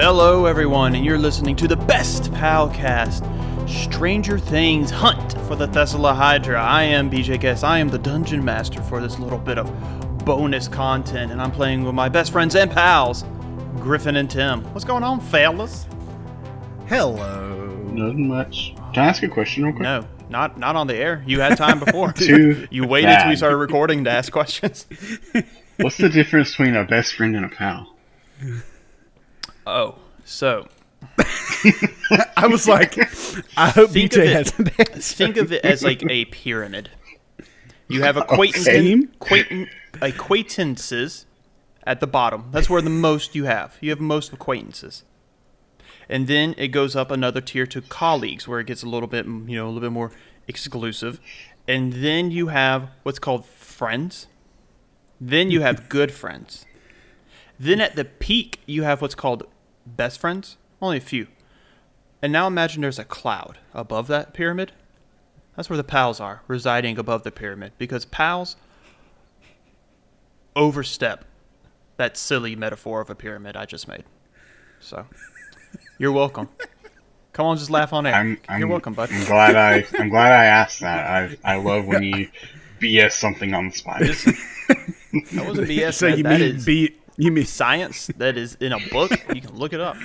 Hello, everyone, and you're listening to the best Palcast Stranger Things Hunt for the Thessala Hydra. I am BJ Guess. I am the dungeon master for this little bit of bonus content, and I'm playing with my best friends and pals, Griffin and Tim. What's going on, fellas? Hello. Nothing much. Can I ask a question real quick? No, not not on the air. You had time before. Too you waited till we started recording to ask questions. What's the difference between a best friend and a pal? Oh, so I was like, I hope Think BJ it- has an answer. think of it as like a pyramid. You have acquaintance, Okay. acquaintan- acquaintances at the bottom. That's where the most you have. You have most acquaintances. And then it goes up another tier to colleagues, where it gets a little bit, you know, a little bit more exclusive. And then you have what's called friends. Then you have good friends. Then at the peak, you have what's called best friends. Only a few. And now imagine there's a cloud above that pyramid. That's where the pals are, residing above the pyramid. Because pals overstep that silly metaphor of a pyramid I just made. So, you're welcome. Come on, just laugh on air. I'm, I'm, you're welcome, bud. I'm glad I I'm glad I asked that. I I love when you BS something on the spot. That wasn't BS. so man. you That mean is be you mean science that is in a book. You can look it up.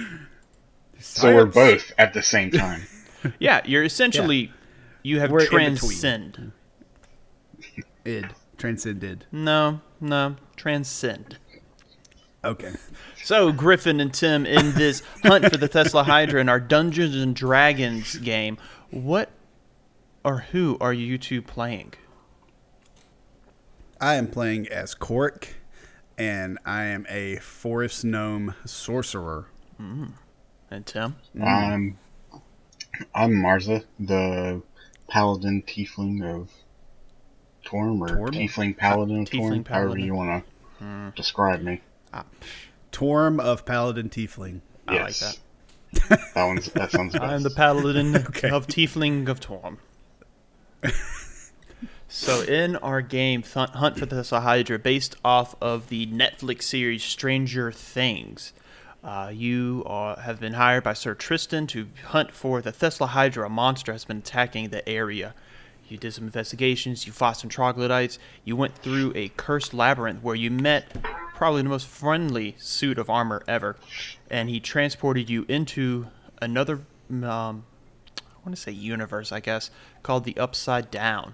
so we're both at the same time. Yeah, you're essentially you have We're transcend. id transcended? No, no, transcend. Okay. So, Griffin and Tim, in this hunt for the Tesla Hydra in our Dungeons and Dragons game, what or who are you two playing? I am playing as Cork, and I am a forest gnome sorcerer. And Tim? Um, I'm Marza, the paladin tiefling of Torm, or Torm? tiefling paladin of Tiefling Torm, however you want to describe me. Torm of Paladin Tiefling. I like yes, that. one's that sounds best. I'm the Paladin Okay. of Tiefling of Torm. so, in our game, Th- Hunt for the Hydra, based off of the Netflix series Stranger Things, uh, you have been hired by Sir Tristan to hunt for the Tesla Hydra. A monster has been attacking the area. You did some investigations, you fought some troglodytes, you went through a cursed labyrinth where you met probably the most friendly suit of armor ever, and he transported you into another, um, I want to say universe, I guess, called the Upside Down.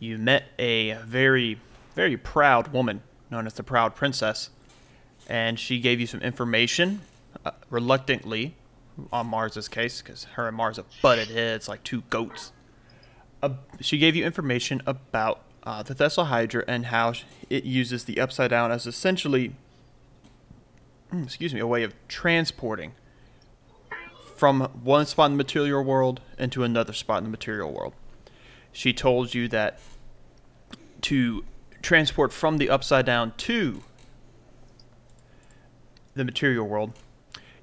You met a very, very proud woman known as the Proud Princess, and she gave you some information, uh, reluctantly, on Mars's case, because her and Mars have butted heads like two goats uh, she gave you information about uh, the Thessal Hydra and how it uses the Upside Down as essentially, mm, excuse me, a way of transporting from one spot in the material world into another spot in the material world. She told you that to transport from the Upside Down to the material world,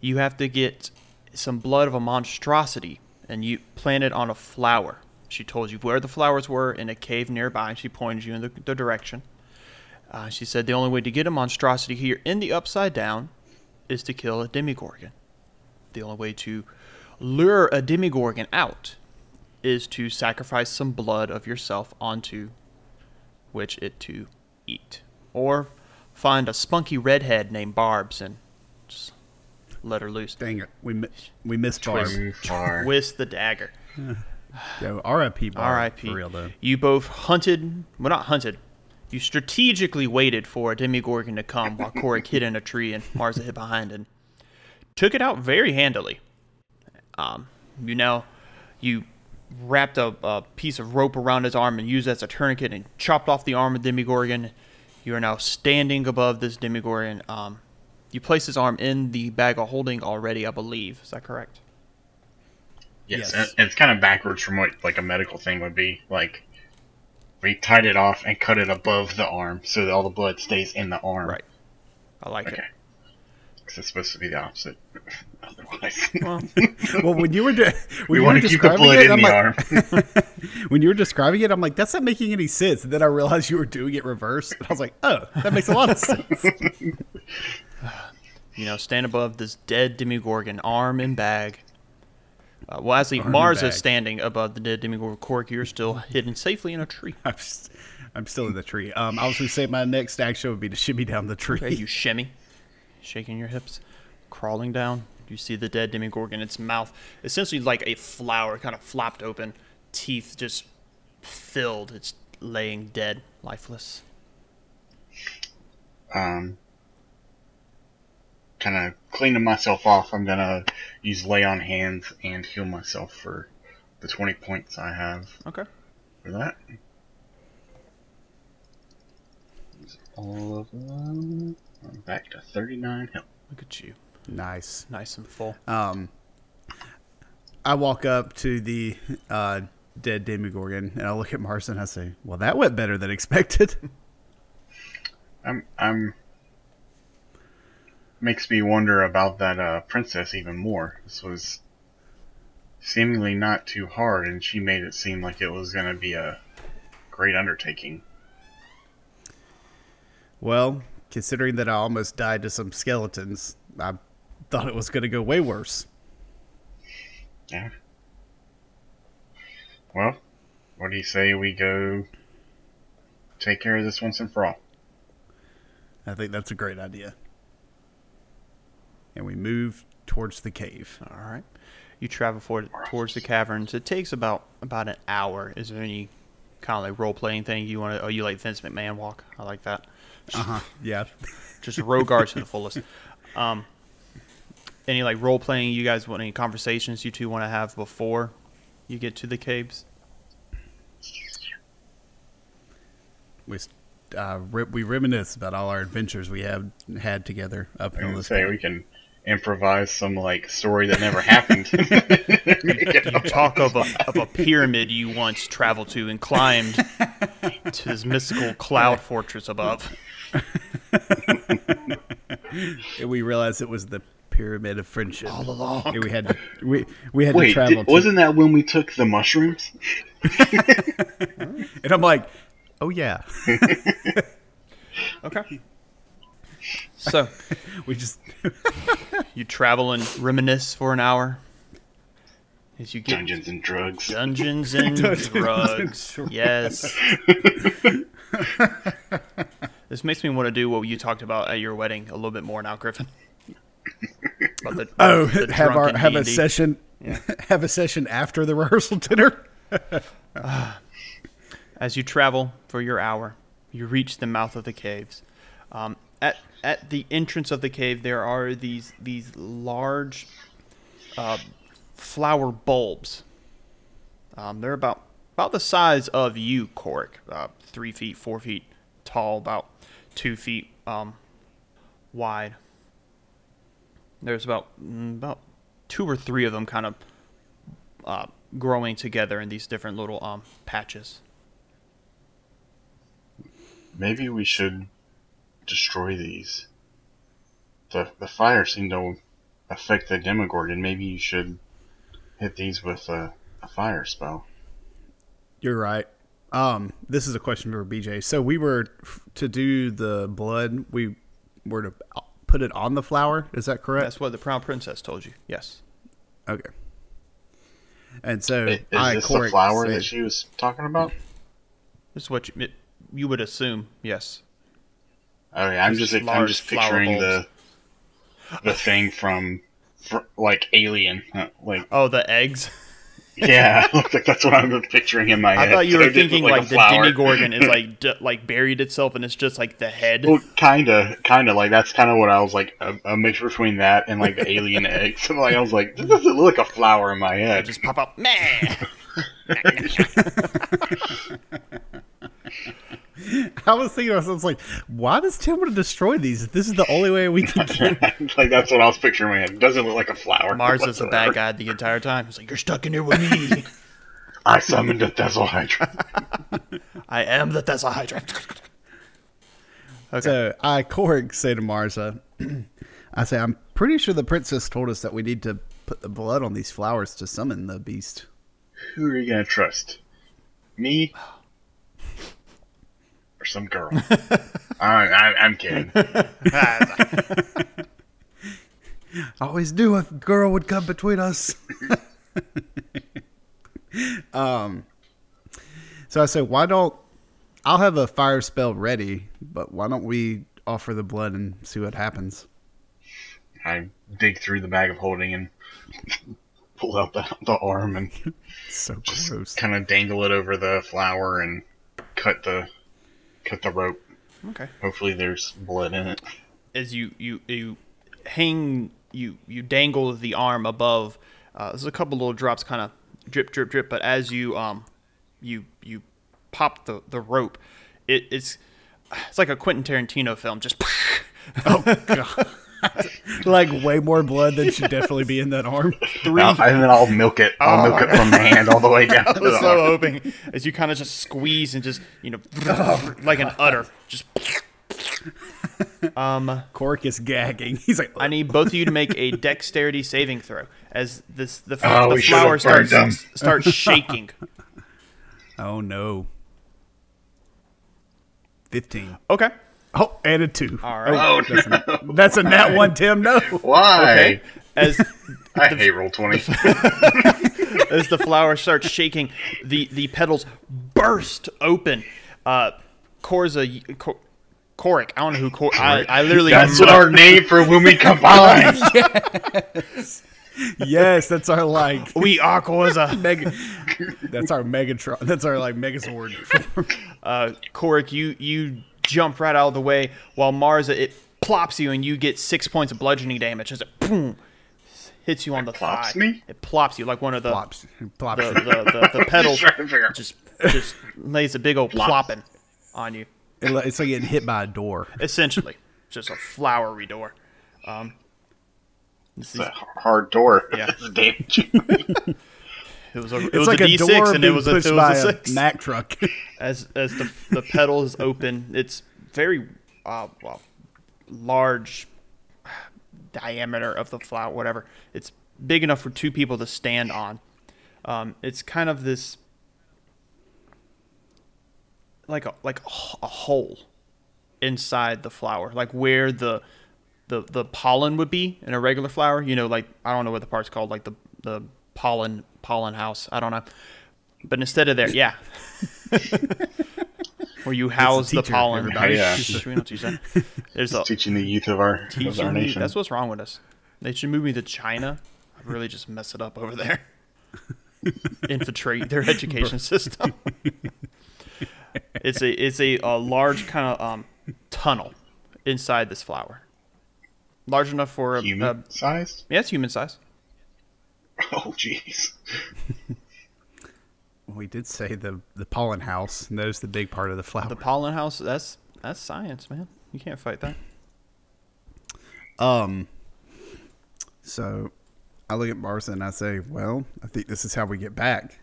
you have to get some blood of a monstrosity and you plant it on a flower. She told you where the flowers were in a cave nearby. She pointed you in the, the direction. Uh, she said the only way to get a monstrosity here in the Upside Down is to kill a demigorgon. The only way to lure a demigorgon out is to sacrifice some blood of yourself onto which it to eat. Or find a spunky redhead named Barbs and just let her loose. Dang it, we mi- we missed Barb. Too. Twist the dagger. Yo, R.I.P. Barb. R.I.P. For real though. You both hunted, well, not hunted. You strategically waited for a Demigorgon to come while Corick hid in a tree and Marza hid behind and took it out very handily. Um, you know, you wrapped a, a piece of rope around his arm and used it as a tourniquet and chopped off the arm of Demigorgon. You are now standing above this Demigorgon. Um, you placed his arm in the bag of holding already, I believe. Is that correct? Yes, Yes. and it's kind of backwards from what like a medical thing would be. Like we tied it off and cut it above the arm so that all the blood stays in the arm. Right. I like Okay. it. Because it's supposed to be the opposite. Otherwise, Well, Well, when you were de- when we you want were to keep the describing blood it, in I'm the like, arm. when you were describing it, I'm like, that's not making any sense. And then I realized you were doing it reverse. And I was like, oh, that makes a lot of sense. you know, stand above this dead Demigorgon, arm and bag. Uh, well, actually, Arm and Mars is standing above the dead Demigorgon. Cork, you're still hidden safely in a tree. I'm, s- I'm still in the tree. Um, I was going to say my next action would be to shimmy down the tree. Okay, you shimmy, shaking your hips, crawling down. You see the dead Demigorgon. Its mouth, essentially like a flower, kind of flopped open, teeth just filled. It's laying dead, lifeless. Um, kind of cleaning myself off. I'm gonna use lay on hands and heal myself for the 20 points I have Okay. for that. Use all of them. I'm back to 39 health. Look at you, nice. nice and full. Um, I walk up to the uh, dead Demigorgon and I look at Mars and I say, "Well, that went better than expected." I'm I'm makes me wonder about that uh, princess even more. This was seemingly not too hard, and she made it seem like it was going to be a great undertaking. well, considering that I almost died to some skeletons, I thought it was going to go way worse. Yeah. Well, what do you say we go take care of this once and for all? I think that's a great idea. And we move towards the cave. All right. You travel forward towards the caverns. It takes about about an hour. Is there any kind of like role playing thing you want to? Oh, you like Vince McMahon walk? I like that. Uh huh. Yeah. Just rogue Rogar to the fullest. Um, any like role playing? You guys want any conversations you two want to have before you get to the caves? We uh, re- we reminisce about all our adventures we have had together up I until would this say point. we can improvise some like story that never happened. You talk of a of a pyramid you once traveled to and climbed to this mystical cloud fortress above. And we realized it was the pyramid of friendship. All along. And we had to we we had to travel. did, to- wasn't that when we took the mushrooms? and I'm like, oh yeah. Okay. So we just you travel and reminisce for an hour as you get Dungeons and drugs. Dungeons and Dungeons and drugs. drugs. Yes. This makes me want to do what you talked about at your wedding a little bit more now, Griffin. The- oh the have our have a D&D. session have a session after the rehearsal dinner. As you travel for your hour, you reach the mouth of the caves. Um, at at the entrance of the cave, there are these these large uh, flower bulbs. Um, they're about about the size of you, Cork. Uh, three feet, four feet tall, about two feet um, wide. There's about mm, about two or three of them, kind of uh, growing together in these different little um, patches. Maybe we should destroy these. The the fire seemed to affect the Demogorgon. Maybe you should hit these with a, a fire spell. You're right. Um, this is a question for BJ. So we were to do the blood. We were to put it on the flower. Is that correct? That's what the Crown Princess told you. Yes. Okay. And so I- Is I this the flower say- that she was talking about? This is what you, it, you would assume. Yes. Okay, I'm just just I'm just picturing the the thing from fr- like Alien, uh, like Oh, the eggs. yeah, looks like that's what I'm picturing in my I head. I thought you were it thinking a like, the flower. Demigorgon is like d- like buried itself and it's just like the head. Well, kinda, kinda like that's kind of what I was like a, a mix between that and like the alien egg. So like I was like, this doesn't look like a flower in my head. just pop up. Meh. I was thinking, to myself, I was like, why does Tim want to destroy these? This is the only way we can get. like that's what I was picturing in my head. It doesn't look like a flower. Mars is a bad guy the entire time. He's like, you're stuck in here with me. I summoned a Thessal Hydra. I am the Thessahydra. okay. So I, Korg, say to Marza, I say, I'm pretty sure the princess told us that we need to put the blood on these flowers to summon the beast. Who are you gonna trust? Me or some girl? I, I, I'm kidding. I always knew a girl would come between us. um, so I said, why don't I'll have a fire spell ready, but why don't we offer the blood and see what happens? I dig through the bag of holding and pull out the, the arm and So gross. kind of dangle it over the flower and cut the cut the rope. Okay. Hopefully, there's blood in it. As you you you hang you you dangle the arm above. Uh, there's a couple little drops, kind of drip drip drip. But as you um you you pop the the rope, it, it's it's like a Quentin Tarantino film. Just Oh god. like way more blood than should definitely be in that arm. three. I'll- and then I'll milk it. I'll milk it from the hand all the way down I was so arm. hoping as you kind of just squeeze and just you know like an udder. Just um. Cork is gagging. He's like, I need both of you to make a dexterity saving throw as this the, Oh, the flower starts burned starts shaking. oh no. Fifteen. Okay. Oh, and a two. All right. Oh That's no! a, that's a nat one, Tim. No. Why? Okay. As I hate Roll20. as the flower starts shaking, the the petals burst open. Uh, Korza, Kor, Corick. I don't know who Kor. I, I literally. That's our name for when we combine. Yes, that's our like we are Korza. mega. That's our Megatron. That's our like Megazord. uh, Corick, you you jump right out of the way while Marza it plops you and you get six points of bludgeoning damage as it boom hits you on the plops thigh. me? It plops you like one of the Plops. Plops. the, the, the, the petals trying to just just lays a big old plopping on you. It It's like getting hit by a door. Essentially, just a flowery door. Um, this is, It's a hard door. Yeah. It's damaging. it was a it It's was like a a, D door six and it was a, it was pushed by a a. Mack truck. as as the the petal is open, it's very uh, well large diameter of the flower, whatever. It's big enough for two people to stand on. Um, it's kind of this like a like a, a hole inside the flower, like where the the the pollen would be in a regular flower. You know, like I don't know what the part's called, like the the pollen pollen house. I don't know, but instead of there, yeah. Where you house the teacher, pollen. everybody. Yeah. We don't teach that. There's a Teaching the youth of our of our teaching me. nation. That's what's wrong with us. They should move me to China. I'd really just mess it up over there. Infiltrate their education system. it's a it's a, a large kind of um, tunnel inside this flower. Large enough for a, Human a sized? yeah, it's human size. Oh, jeez. we did say the the pollen house. and That is the big part of the flower. The pollen house. That's that's science, man. You can't fight that. Um. So, I look at Marza and I say, "Well, I think this is how we get back."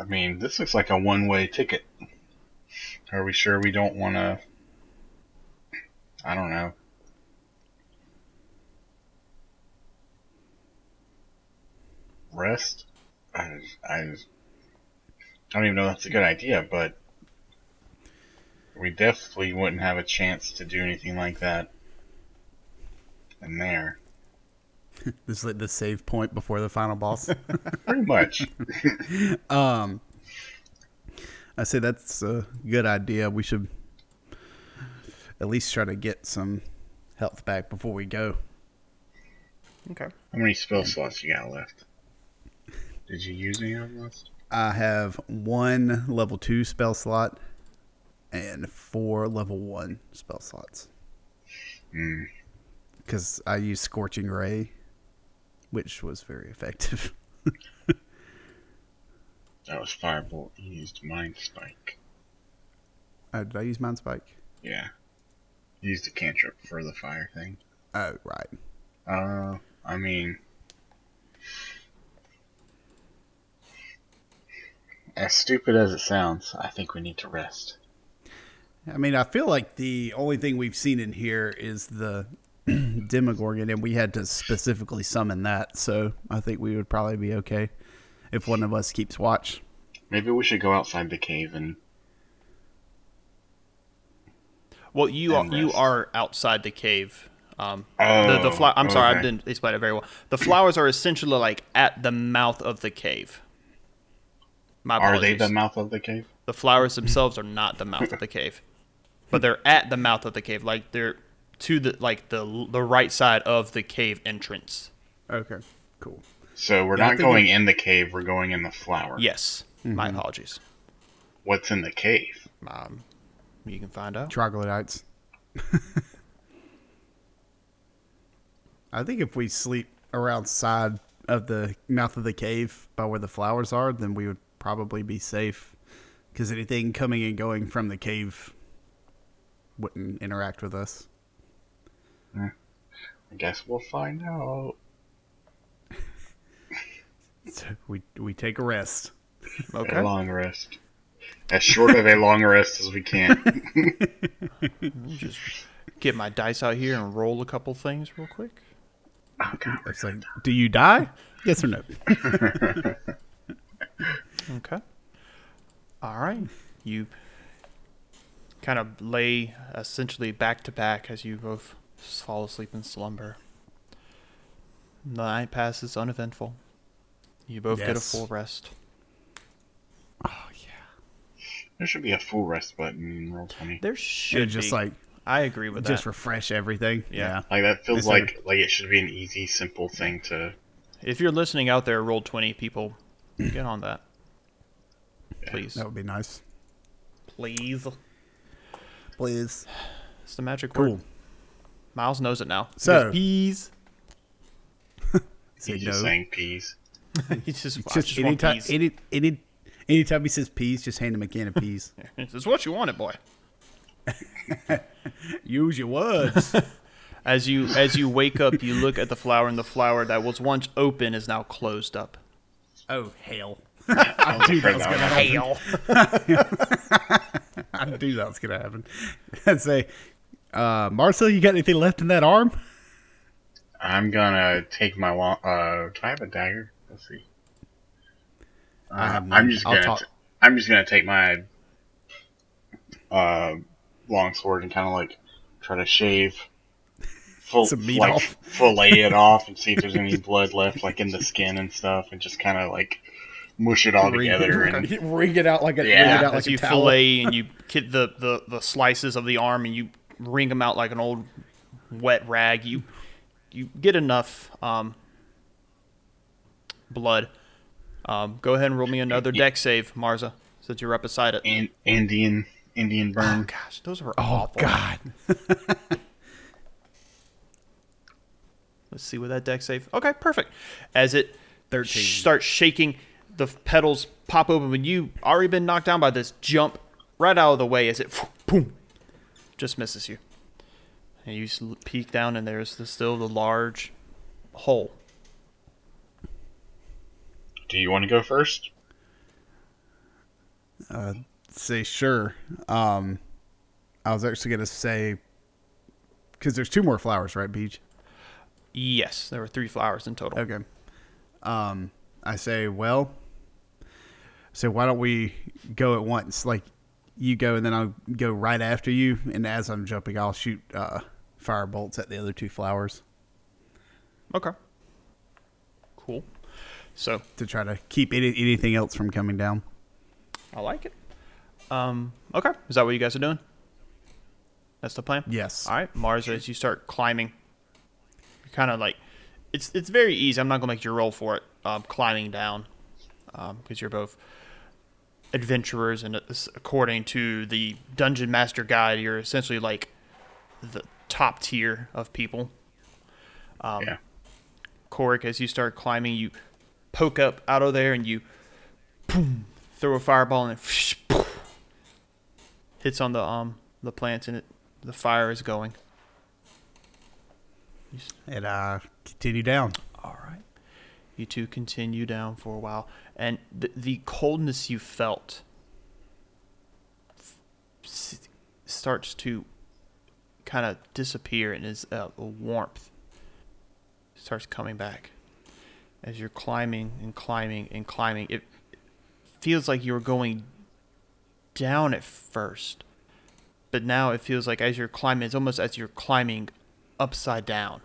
I mean, this looks like a one way ticket. Are we sure we don't want to? I don't know. Rest? I, I, I don't even know that's a good idea, but we definitely wouldn't have a chance to do anything like that in there. This is like the save point before the final boss. Pretty much. um. I say that's a good idea. We should at least try to get some health back before we go. Okay. How many spell slots you got left? Did you use any of last? I have one level two spell slot and four level one spell slots Hmm. because I used Scorching Ray, which was very effective. That was Firebolt. You used Mind Spike. Uh, did I use Mind Spike? Yeah. You used a cantrip for the fire thing. Oh, right. Uh, I mean, as stupid as it sounds, I think we need to rest. I mean, I feel like the only thing we've seen in here is the Demogorgon, and we had to specifically summon that. So I think we would probably be okay if one of us keeps watch. Maybe we should go outside the cave and Well, you are, And you are outside the cave. Um, Oh, the the fla- I'm sorry, I didn't explain it very well. The flowers are essentially like at the mouth of the cave. My Are they the mouth of the cave? The flowers themselves are not the mouth of the cave, but they're at the mouth of the cave, like they're to the like the the right side of the cave entrance. Okay, cool. So we're Yeah, not going it- in the cave. We're going in the flower. Yes, my apologies. What's in the cave? Um, you can find out. Troglodytes. I think if we sleep around side of the mouth of the cave by where the flowers are, then we would probably be safe. Because anything coming and going from the cave wouldn't interact with us. Eh, I guess we'll find out. So we we take a rest. Okay. A long rest. As short of a long rest as we can. Just get my dice out here and roll a couple things real quick. oh, God. It's like, do you die? Yes or no? Okay. All right. You kind of lay essentially back to back as you both fall asleep in slumber. The night passes uneventful. You both get a full rest. Oh yeah. There should be a full rest button in Roll20. There should just be. like I agree with just that. Just refresh everything. Yeah. Like that feels Instead of- like like it should be an easy, simple thing to. if you're listening out there, Roll20 people, get on that, please, That would be nice. please. Please. It's the magic Cool. word. Miles knows it now. He So- goes, peas. Say He's just saying peas. He's just, I just just want anytime, peas. any, any, anytime he says peas, just hand him a can of peas. it's what you wanted, boy. Use your words. As you as you wake up, you look at the flower, and the flower that was once open is now closed up. oh hell! I knew that was gonna Hail. I knew that was gonna happen. I'd say, uh, Marcel, you got anything left in that arm? I'm gonna take my long. Uh, do I have a dagger? Let's see. Uh, I have I'm just gonna. talk- t- I'm just gonna take my uh, long sword and kind of like try to shave, full, like, off. fillet it off, and see if there's any blood left, like in the skin and stuff, and just kind of like mush it all together. And wring it out like a Yeah. wring it out As like you towel. fillet and you get the, the, the slices of the arm and you wring them out like an old wet rag, you you get enough um, blood. Um, go ahead and roll me another deck save, Marza, since you're up beside it. in, Indian Indian Oh burn. gosh, those were Oh awful. God! Let's see what that deck save. Okay, perfect. As it 13. starts shaking, the f- petals pop open. When you already been knocked down by this, jump right out of the way as it boom, just misses you. And you s- peek down, and there's the, still the large hole. Do you want to go first? Say sure. Um, I was actually gonna say because there's two more flowers, right, BJ? Yes, there were three flowers in total. Okay. Um, I say, well, so why don't we go at once? Like, you go, and then I'll go right after you. And as I'm jumping, I'll shoot uh, fire bolts at the other two flowers Okay. Cool. So to try to keep any, anything else from coming down. I like it. Um. Okay. Is that what you guys are doing? That's the plan. Yes. All right, Mars. As you start climbing, you're kind of like, it's it's very easy. I'm not gonna make you roll for it. Um, climbing down, because you're both adventurers, and according to the dungeon master guide, you're essentially like the top tier of people. Um, yeah. Corick, as you start climbing, you poke up out of there and you boom, throw a fireball and it poof, hits on the um the plants and it the fire is going. And uh, continue down. All right. You two continue down for a while, and the, the coldness you felt s- starts to kind of disappear, and is uh, a warmth starts coming back as you're climbing and climbing and climbing. It feels like you're going down at first, but now it feels like as you're climbing, it's almost as you're climbing upside down.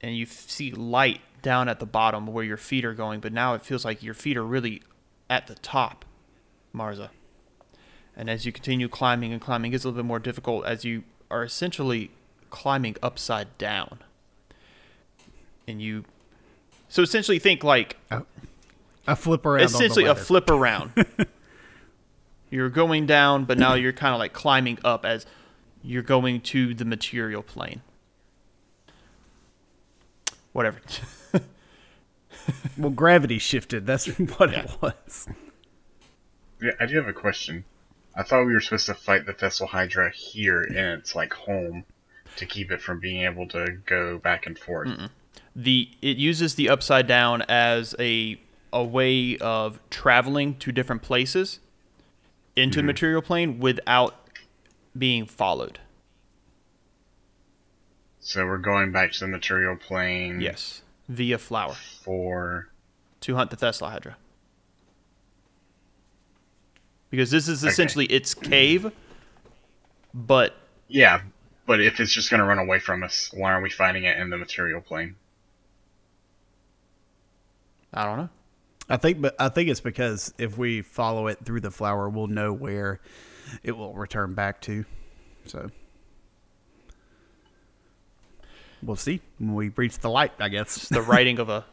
And you f- see light down at the bottom where your feet are going, but now it feels like your feet are really at the top, Marza. And as you continue climbing and climbing, it gets a little bit more difficult as you are essentially climbing upside down. And you. So essentially, think like A flip around. essentially a flip around. you're going down, but now you're kind of like climbing up as you're going to the material plane. Whatever. Well, gravity shifted. That's what Yeah. it was. Yeah, I do have a question. I thought we were supposed to fight the Thessal Hydra here in its like home to keep it from being able to go back and forth. the it uses the upside down as a a way of traveling to different places into the mm-hmm. material plane without being followed. So we're going back to the material plane. Yes, via flower For to hunt the Thessala Hydra. Because this is Okay. essentially its cave, but yeah, but if it's just going to run away from us, why aren't we fighting it in the material plane? I don't know. I think, but I think it's because if we follow it through the flower, we'll know where it will return back to. So we'll see when we reach the light. I guess. It's the writing of a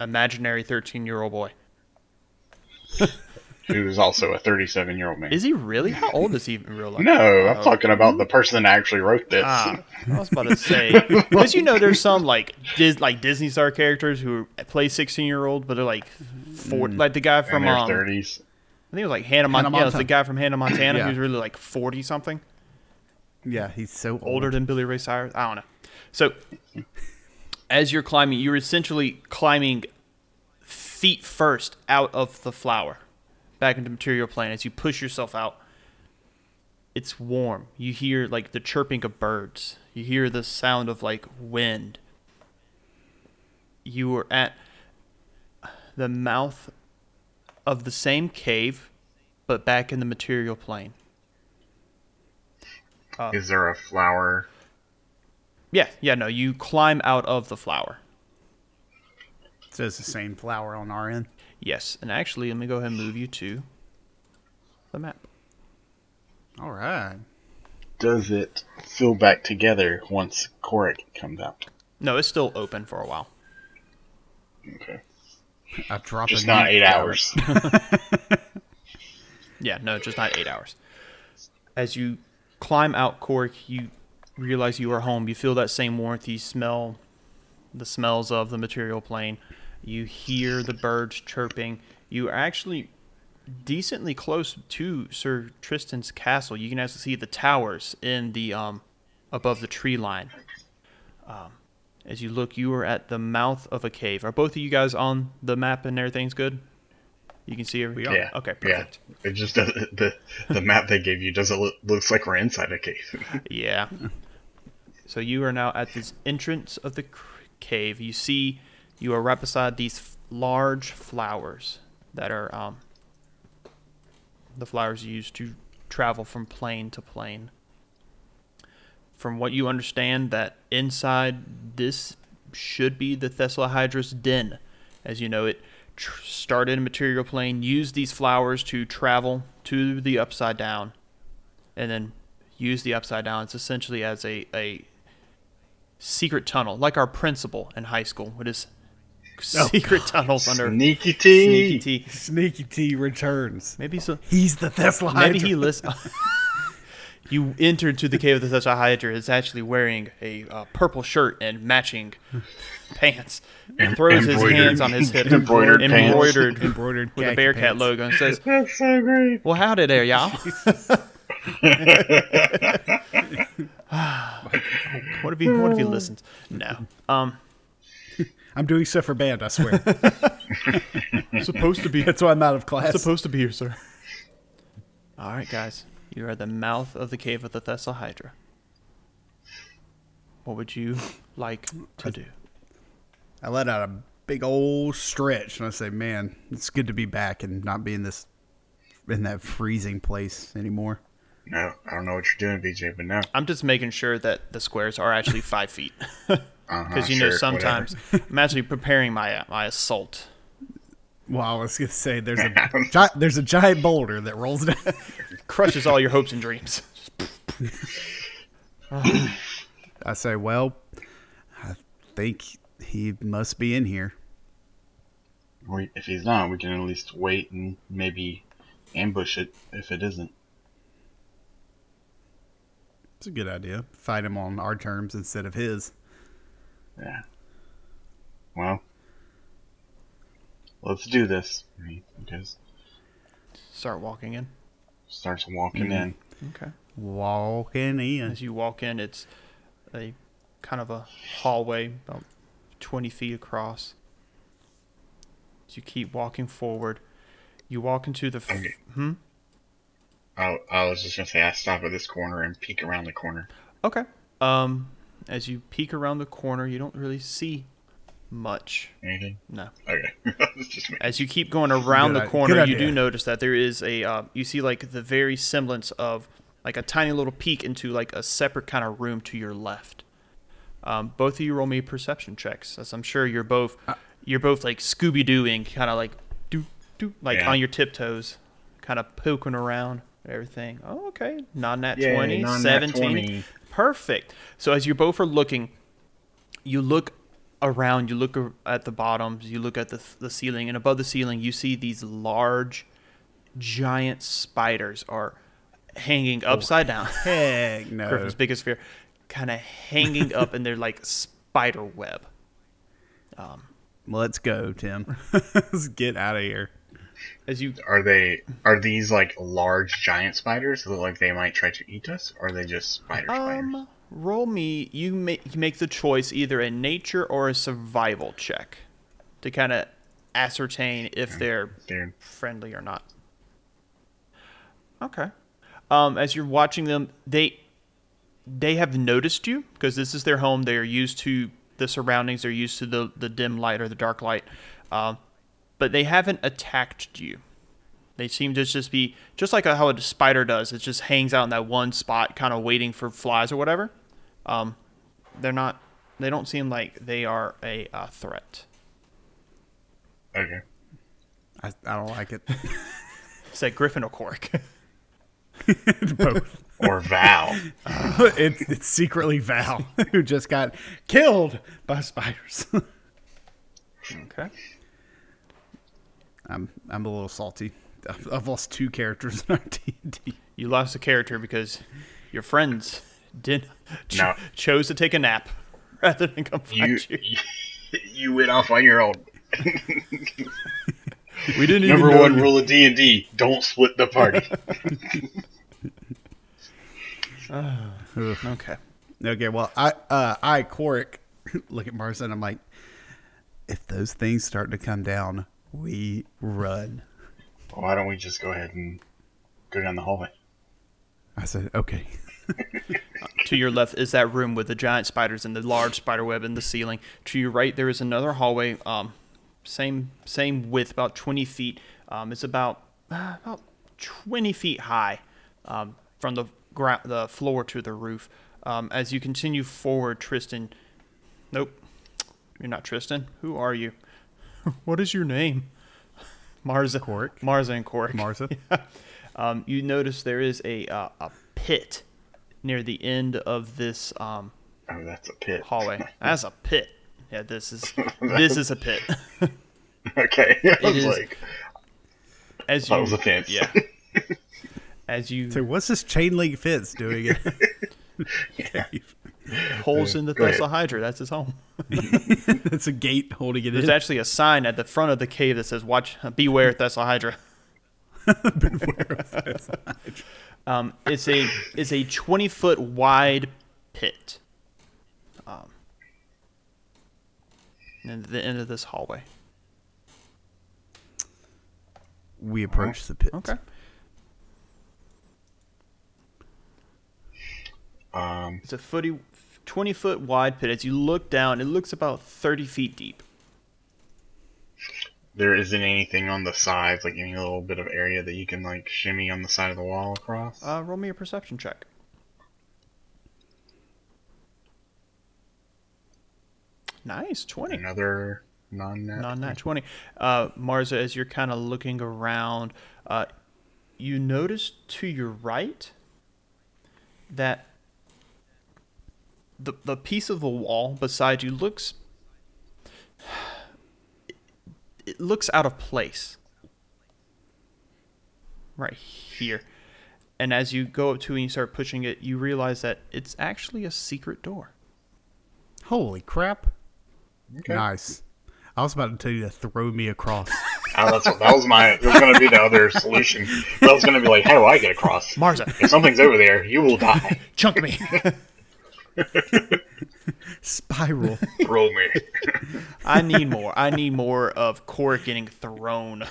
imaginary 13-year-old boy. Who's also a 37 year old man. Is he really? How old is he in real life? no, I'm talking about the person that actually wrote this. Ah, I was about to say because you know there's some like Dis- like Disney star characters who play 16 year old, but they're like four, like the guy in from their um, I think it was like Hannah, Mon- Hannah yeah, it was the guy from Hannah Montana Yeah. who's really like 40 something, Yeah, he's so old. older than Billy Ray Cyrus. I don't know. So as you're climbing, you're essentially climbing feet first out of the flower, back into material plane. As you push yourself out, it's warm. You hear like the chirping of birds. You hear the sound of like wind. You are at the mouth of the same cave, but back in the material plane. Is there a flower? Yeah, yeah, no, you climb out of the flower. So it's the same flower on our end. Yes, and actually, let me go ahead and move you to the map. All right. Does it fill back together once Corick comes out? No, it's still open for a while. Okay. I drop Just a not eight down. hours. Yeah, no, just not eight hours. As you climb out Cork, you realize you are home. You feel that same warmth. You smell the smells of the material plane. You hear the birds chirping. You are actually decently close to Sir Tristan's castle. You can actually see the towers in the um above the tree line. Um, as you look, you are at the mouth of a cave. Are both of you guys on the map and everything's good? You can see everything. Yeah. Okay, Yeah. perfect. It just doesn't. The the map they gave you doesn't look looks like we're inside a cave. Yeah. So you are now at this entrance of the cave. You see, you are right beside these f- large flowers that are um, the flowers used to travel from plane to plane. From what you understand, that inside this should be the Thessalohydra's den. As you know, it tr- started in material plane, used these flowers to travel to the upside down, and then use the upside down. It's essentially as a, a secret tunnel, like our principal in high school with his secret tunnels under Sneaky T. sneaky T. Sneaky T returns. Maybe so. He's the Tesla. Maybe Hydra. he listened. you entered to the cave of the Thessalohydrate is actually wearing a uh, purple shirt and matching pants. And throws his hands on his hip, embroidered pants. embroidered, embroidered with a khaki Bearcat pants. logo, and says, That's so great. "Well, howdy there, y'all." What if he What if he listens? No. Um. I'm doing stuff for band. I swear. Supposed to be. That's why I'm out of class. supposed to be here, sir. All right, guys. You are at the mouth of the cave of the Thessal Hydra. What would you like to do? I let out a big old stretch, and I say, "Man, it's good to be back and not be in this in that freezing place anymore." No, I don't know what you're doing, BJ, but no. I'm just making sure that the squares are actually five feet. Uh-huh, Because you know sure, sometimes I'm actually preparing my my assault. Well, I was gonna say there's a gi- there's a giant boulder that rolls down. Crushes all your hopes and dreams. I say, well, I think he must be in here. We, if he's not, we can at least wait and maybe ambush it if it isn't. It's a good idea. Fight him on our terms instead of his. Yeah. Well, let's do this. He goes, Start walking in. starts walking Mm-hmm. in. Okay. Walking in. As you walk in, it's a kind of a hallway about 20 feet across. As you keep walking forward, you walk into the. F- Okay. hmm? I, I was just gonna say I stop at this corner and peek around the corner. Okay. Um, as you peek around the corner, you don't really see much. Anything? No. Okay. Just. As you keep going around Good the corner, good you do notice that there is a. Uh, you see like the very semblance of like a tiny little peek into like a separate kind of room to your left. Um, both of you roll me perception checks, as I'm sure you're both Uh, you're both like Scooby Dooing, kind of like do do like Yeah. on your tiptoes, kind of poking around and everything. Oh, okay, non nat Yay, 20, 17. 20. Perfect. So as you both are looking, you look around, you look at the bottoms, you look at the, the ceiling, and above the ceiling, you see these large, giant spiders are hanging oh, upside down. Heck no. Griffin's biggest fear, kind of hanging up in their like spider web. Um, Let's go, Tim. Let's get out of here. As you Are they? Are these like large giant spiders that look like they might try to eat us, or are they just spider spiders? um roll me, you make you make the choice either a nature or a survival check to kind of ascertain if they're They're friendly or not. Okay. Um, as you're watching them, they they have noticed you because this is their home. They are used to the surroundings. They're used to the the dim light or the dark light, um, but they haven't attacked you. They seem to just be just like how a spider does. It just hangs out in that one spot, kind of waiting for flies or whatever. Um, they're not. They don't seem like they are a uh, threat. okay. I, I don't like it. Is that Griffin or Cork? Both. Or Val. it's, it's secretly Val who just got killed by spiders. okay. I'm I'm a little salty. I've, I've lost two characters in our D&D. You lost a character because your friends did ch- No. chose to take a nap rather than come you, find you. you you went off on your own. We didn't Number one rule of D and D: don't split the party. Okay. Okay, well, I uh, I Cork look at Marissa and I'm like, if those things start to come down, we run. Why don't we just go ahead and go down the hallway? I said, okay. To your left is that room with the giant spiders and the large spider web in the ceiling. To your right, there is another hallway, um, same same width, about 20 feet. Um, it's about uh, about 20 feet high um, from the ground, the floor to the roof. Um, as you continue forward, Tristan. Nope, you're not Tristan. Who are you? what is your name? Marza. Cork. Marza and Cork. Martha. um, you notice there is a uh, a pit near the end of this um, Oh, that's a pit. hallway. That's a pit. Yeah, this is this is a pit. okay. I was is- like, As you that was a fence. yeah. As you So what's this chain link fence doing? it? holes in the Go Hydra. That's his home. It's a gate holding it There's in. actually a sign at the front of the cave that says "Watch, beware Thessahydra." um, it's a it's a 20 foot wide pit. Um, and the end of this hallway. we approach the pit. Okay. Um, It's a footy, 20 foot wide pit. As you look down, it looks about 30 feet deep. there isn't anything on the sides, like any little bit of area that you can like shimmy on the side of the wall across. Uh, roll me a perception check. Nice, 20. Another non-net. Non nat 20. Uh, Marza, as you're kind of looking around, uh, you notice to your right that the, the piece of the wall beside you looks. It looks out of place. Right here. And as you go up to it and you start pushing it, you realize that it's actually a secret door. Holy crap! Okay. Nice. I was about to tell you to throw me across. Oh, that's, that was my. It was going to be the other solution. That was going to be like, how do I get across? Marza, If something's over there, you will die. chunk me. Spiral. Roll me. I need more. I need more of Cork getting thrown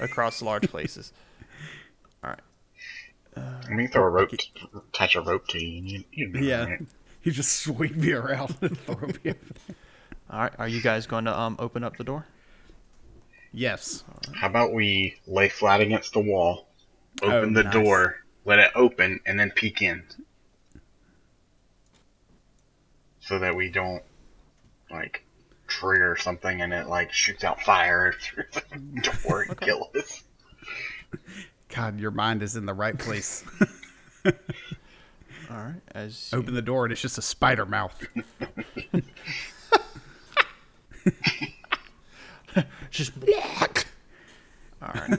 across large places. All right. Let me throw a rope, attach a rope to you. and you, you know, yeah. right? You just swing me around and throw me. All right. Are you guys going to um open up the door? Yes. How about we lay flat against the wall, open Oh, the nice. door, let it open, and then peek in, so that we don't like trigger something and it like shoots out fire through the door and kill us. God, your mind is in the right place. All right. As Open the door and it's just a spider mouth. just black. All right.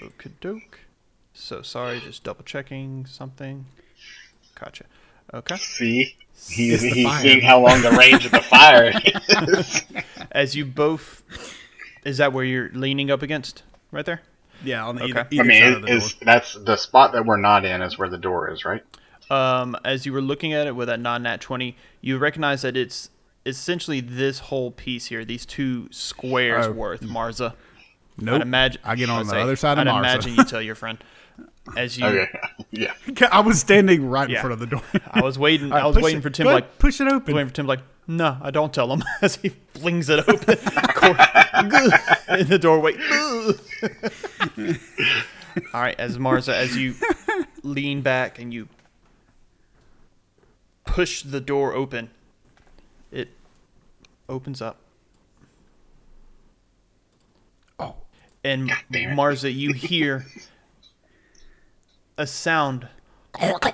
Okie doke. So sorry. Just double checking something. Gotcha. Okay. See, he's, It's he's fire. seeing how long the range of the fire is. As you both, is that where you're leaning up against? Right there. Yeah, on the Okay. either, I mean, side it, of the door. is that's the spot that we're not in is where the door is, right? um, as you were looking at it with that non-nat 20 you recognize that it's essentially this whole piece here these two squares Oh. worth marza Nope. I'd imagine I get on the say- other side of I'd Marza. imagine you tell your friend as you Okay, yeah. I was standing right Yeah. in front of the door. i was waiting All right, i was waiting it. for tim Go like ahead, push it I was open. waiting for tim like no i don't tell him as he flings it open in the doorway all right as marza as you lean back and you push the door open it opens up and damn it. Marza, you hear a sound, and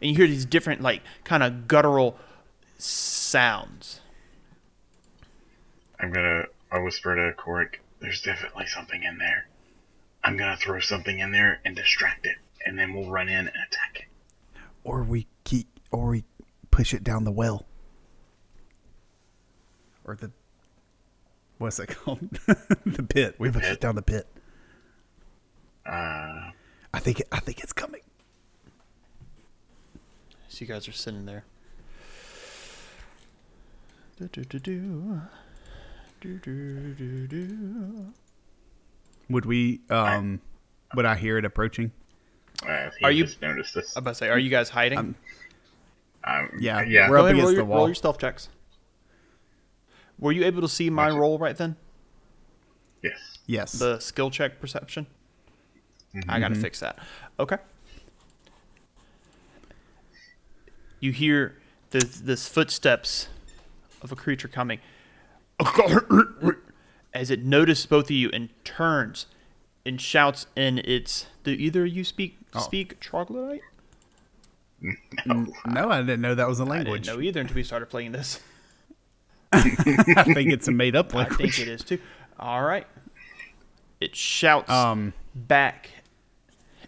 you hear these different, like, kind of guttural sounds. I'm gonna. I whisper to Corick. There's definitely something in there. I'm gonna throw something in there and distract it, and then we'll run in and attack it. or we keep, or we push it down the well, or the what's it called? the pit. We've it down the pit. Uh, I think. It, I think it's coming. So you guys are sitting there. Do-do-do-do. Do-do-do-do. Would we? Um, would I hear it approaching? uh, Are you- noticed this? I'm about to say, are you guys hiding? Um, Um, yeah, yeah. we're Go up ahead, roll against your, the roll your stealth checks. Were you able to see my Watch it. roll right then? Yes. Yes. The skill check perception? Mm-hmm. I gotta mm-hmm. fix that. Okay. You hear the this footsteps of a creature coming as it notices both of you and turns and shouts in its do either of you speak Oh. speak troglodyte? N- no, I didn't know that was a I didn't language. know either until we started playing this. I think it's a made up one. I think it is too. All right. It shouts Um, back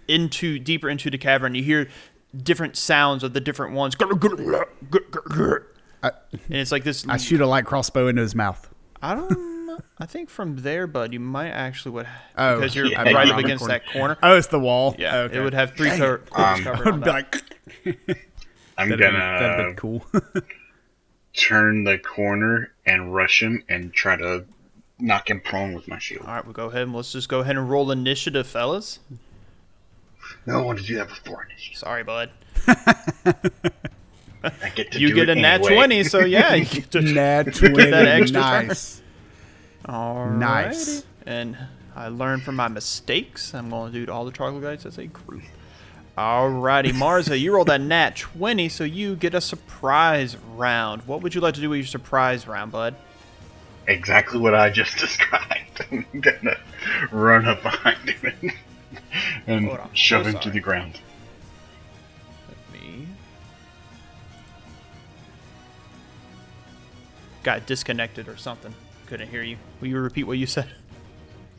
into deeper into the cavern. You hear different sounds of the different ones, and it's like this. I shoot a light crossbow into his mouth. I don't. I think from there, bud, you might actually would Oh, because you're yeah, right up against corner. that corner. Oh, it's the wall. Yeah, okay. it would have three Dang cor- Um, covered. I'd be like, I'm that'd, gonna been, that'd been cool. Turn the corner and rush him and try to knock him prone with my shield. All right, we'll go ahead and let's just go ahead and roll initiative, fellas. No, I wanted to do that before initiative. Sorry, bud. I get to you do get a nat anyway. 20, so yeah, you get to Nat 20. that extra turn. nice. Alrighty. Nice. And I learned from my mistakes. I'm going to do to all the troglodytes as a group. Alrighty, Marza, you rolled that nat 20, so you get a surprise round. What would you like to do with your surprise round, bud? Exactly what I just described. I'm gonna run up behind him and, and shove so him to the ground. Let me. Got disconnected or something. Couldn't hear you. Will you repeat what you said?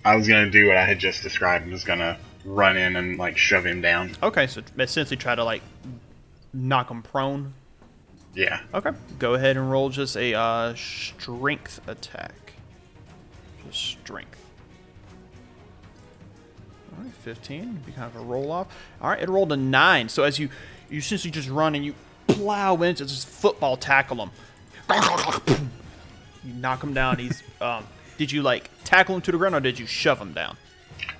I was gonna do what I had just described. I was gonna run in and like shove him down. Okay, so essentially try to like knock him prone. Yeah. Okay, go ahead and roll just a uh, strength attack. Just strength. All right, 15. Be kind of a roll off. All right, it rolled a nine. So as you you essentially just run and you plow into just football tackle him. You knock him down. He's um. Did you like tackle him to the ground or did you shove him down?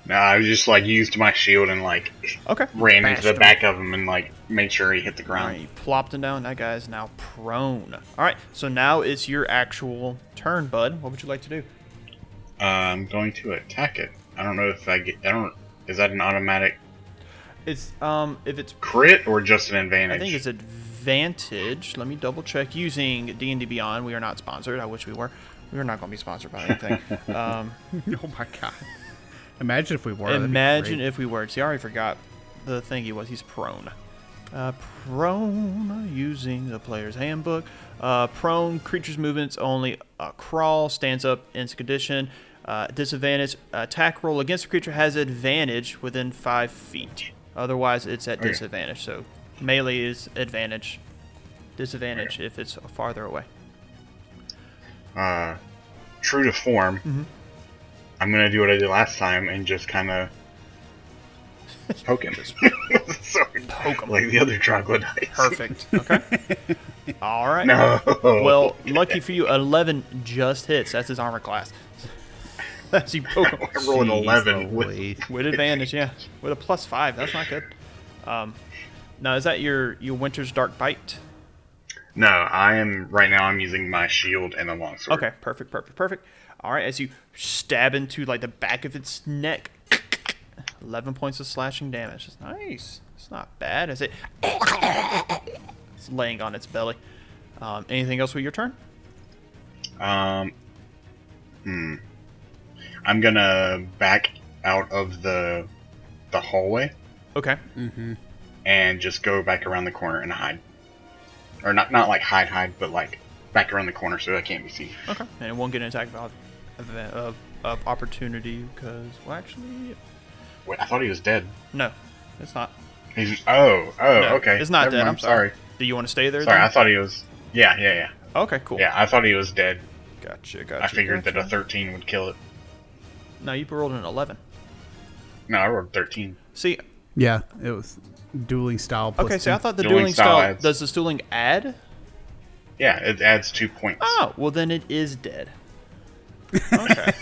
No, I was just like used my shield and like Okay. ran Bashed into the him. back of him and like made sure he hit the ground. right, you plopped him down. That guy is now prone. All right, so now it's your actual turn, bud. What would you like to do? Uh, I'm going to attack it. I don't know if I get. I don't. Is that an automatic It's um if it's crit or just an advantage. I think it's advantage. Let me double check using D and D Beyond. We are not sponsored. I wish we were. We are not going to be sponsored by anything. um, Oh my god. Imagine if we were. imagine if we were. See, I already forgot the thing he was. He's prone. Uh, prone using the player's handbook. Uh, prone creature's movements only uh, crawl, stands up in condition. Uh, disadvantage attack roll against the creature has advantage within five feet. Otherwise, it's at Okay. disadvantage. So melee is advantage. Disadvantage if it's farther away. uh, true to form. Mm-hmm. I'm gonna do what I did last time and just kind of poke him. Sorry, Poke him. like the other troglodytes. Perfect. Okay. All right. No. Well, lucky for you, 11 just hits. That's his armor class. That's you poke him. I rolled an Jeez eleven with With advantage, yeah. With a plus five. That's not good. Um, now, is that your, your Winter's Dark Bite? No, I am right now. I'm using my shield and a longsword. Okay, perfect, perfect, perfect. All right, as you stab into like the back of its neck, 11 points of slashing damage. It's nice. It's not bad, is it? It's laying on its belly. Um, anything else with your turn? Um. Hmm. I'm gonna back out of the the hallway Okay. Mm-hmm. And just go back around the corner and hide, or not not like hide hide, but like back around the corner so I can't be seen. Okay. And it won't get an attack of, of, of, of opportunity because, well, actually, Wait, I thought he was dead. no, it's not. He's oh oh No, okay. It's not Never dead. mind, I'm sorry. sorry. Do you want to stay there? Sorry, I thought he was. Yeah yeah yeah Okay, cool. yeah. I thought he was dead. Gotcha, gotcha. I figured that a gotcha. 13 would kill it. No, you rolled an 11. No, I rolled 13. See, Yeah, it was dueling style. Plus okay, see, I thought the Dueling dueling, style style. adds- Does the dueling add? Yeah, it adds two points. Oh, well, then it is dead. Okay.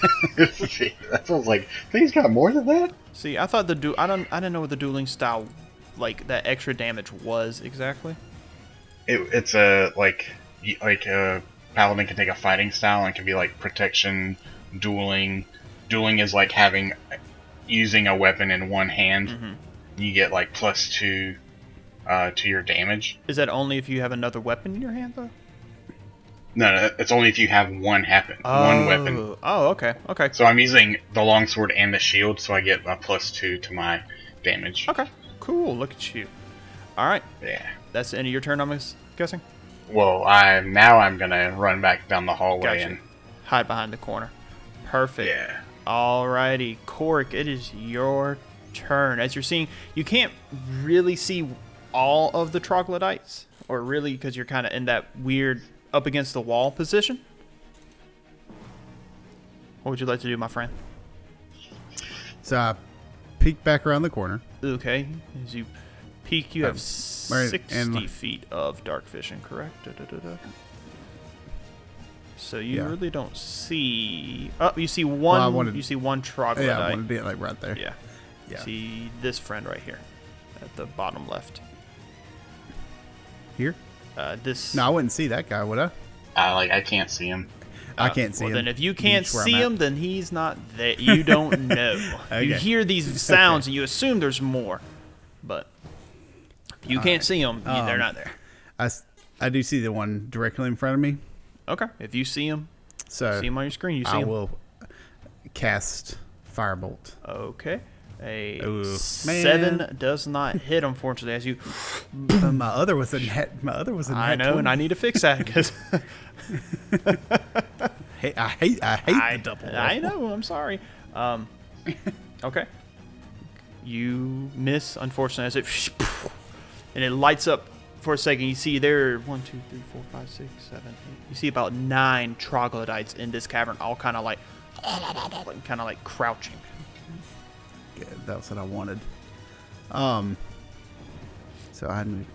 See, that sounds like. He's got more than that. See, I thought the du- I don't I didn't know what the dueling style like that extra damage was exactly. It, it's a like y- like a paladin can take a fighting style and it can be like protection, dueling. Dueling is like having using a weapon in one hand. Mm-hmm. You get like plus two uh, to your damage. Is that only if you have another weapon in your hand though? No, no, it's only if you have one happen, one weapon. Oh, Oh, okay. Okay. So I'm using the longsword and the shield, so I get a plus two to my damage. Okay. Cool. Look at you. All right. Yeah. That's the end of your turn, I'm guessing. Well, I now I'm gonna run back down the hallway Gotcha. and Hide behind the corner. Perfect. yeah. Alrighty, Cork, it is your turn. As you're seeing, you can't really see all of the troglodytes, or really because you're kind of in that weird up against the wall position. What would you like to do, my friend? So I peek back around the corner. Okay, as you peek, you have Um, right, 60 and- feet of dark vision, correct? Da, da, da. So you Yeah. really don't see. Oh, you see one. I wanted- you see one troglodyte. Yeah, I want to be like right there. Yeah. Yeah. See this friend right here at the bottom left. Here. Uh, this. No, I wouldn't see that guy, would I? I like I can't see him. I can't see him. well, him. then if you can't Beach where I'm see at. him, then he's not there. You don't know. You Okay. hear these sounds and you assume there's more, but if you can't see them, they're Um, not there. I, s- I do see the one directly in front of me. Okay. If you see them, So see them on your screen. You see I 'em. will cast Firebolt. Okay. A Ooh, seven man. does not hit, unfortunately. As you, my other was a net. My other was a net. I know, and I need to fix that because Hey, I hate. I hate I, the double. I know. I'm sorry. Um, okay. You miss, unfortunately, as it and it lights up for a second. You see there one, two, three, four, five, six, seven, eight. You see about nine troglodytes in this cavern, all kind of like, kind of like crouching. Yeah, that's what I wanted. Um. So I moved.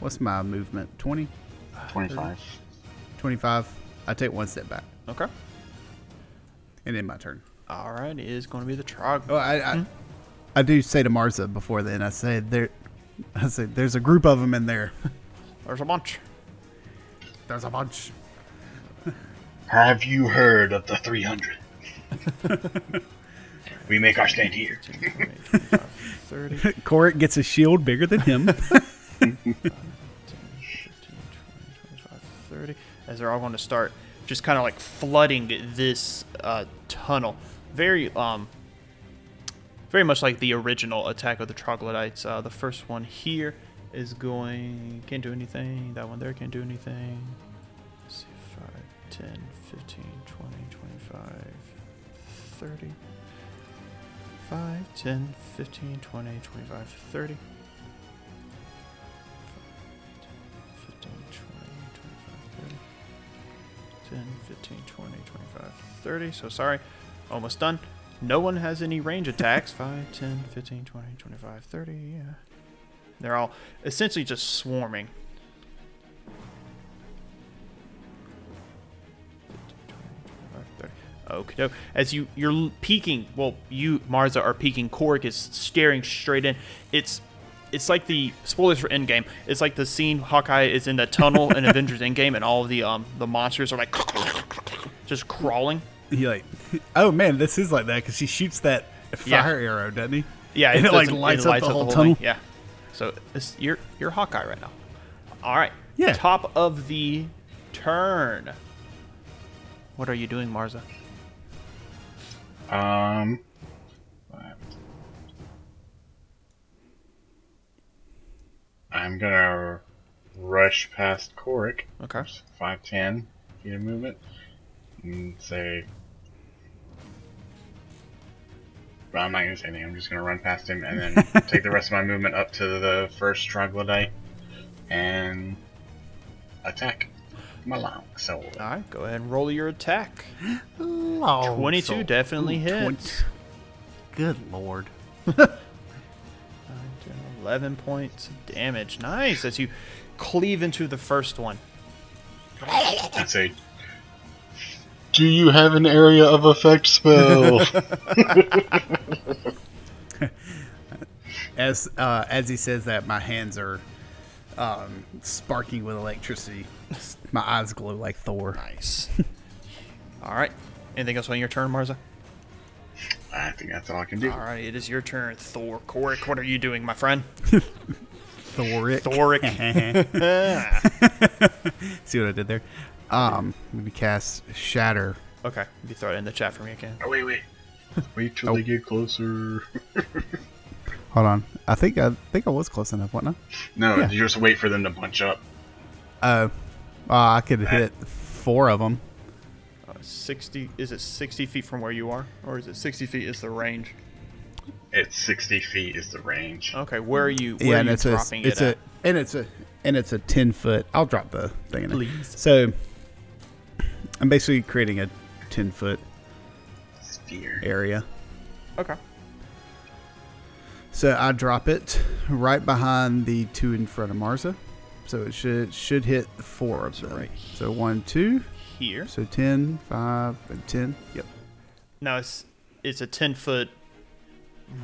What's my movement? 20? 25. 25? I take one step back, Okay. and then my turn. All right. It is going to be the trog. Oh, I, I, Hmm? I do say to Marza before then. I say there. I say there's a group of them in there. There's a bunch. There's a bunch. Have you heard of the 300? we make our stand here. 10, 20, 25, 30, 15, gets a shield bigger than him. 20, 25, 30. As they're all going to start just kind of like flooding this uh, tunnel. Very, um, very much like the original attack of the troglodytes. Uh, the first one here is going, can't do anything. That one there can't do anything. Let's see, 5, 10, 15, 20, 25, 30. 5, 10, 15, 20, 25, 30. 15, 20, 25, 30. 10, 15, 20, 25, 30. So sorry. Almost done. No one has any range attacks. 5, 10, 15, 20, 25, 30. Yeah. They're all essentially just swarming. Okay. As you you're l- peeking, well, you Marza are peeking. Corick is staring straight in. It's it's like the spoilers for Endgame. It's like the scene Hawkeye is in the tunnel in Avengers Endgame, and all of the um the monsters are like just crawling. he like, oh man, this is like that because he shoots that Yeah. fire arrow, doesn't he? Yeah, and it, like doesn't- lights, it up the whole tunnel. thing. Yeah. So it's, you're you're Hawkeye right now. All right. Yeah. Top of the turn. What are you doing, Marza? Um. I'm gonna rush past Corick, Okay. 5'10 feet of movement, and say. Well, I'm not gonna say anything, I'm just gonna run past him and then take the rest of my movement up to the first troglodyte and attack my long sword. All right. Go ahead and roll your attack. Oh, 22 so- definitely ooh, hits. 20. Good lord. 11 points of damage. Nice. As you cleave into the first one. and say, Do you have an area of effect spell? As uh, as he says that, my hands are um, sparking with electricity. My eyes glow like Thor. Nice. All right. Anything else on your turn, Marza? I think that's all I can do. All right. It is your turn, Thor. Corick, what are you doing, my friend? Thoric. Thoric. See what I did there? Um, maybe cast Shatter. okay. You throw it in the chat for me again. Oh, wait, wait. Wait till Oh. they get closer. Hold on. I think I think I was close enough, wasn't No, Yeah. you just wait for them to bunch up. I? Uh, uh I could hit four of them. Uh, 60. Is it 60 feet from where you are? Or is it 60 feet is the range? It's 60 feet is the range. Okay. Where are you, where yeah, are and you it's a it's it a at? and it's a and it's a ten foot. I'll drop the thing in there. Please. So I'm basically creating a ten foot Sphere. area. Okay. So I drop it right behind the two in front of Marza. So it should should hit four of them. right So one, two. Here. So 10, 5, and 10. Yep. Now, it's, it's a 10 foot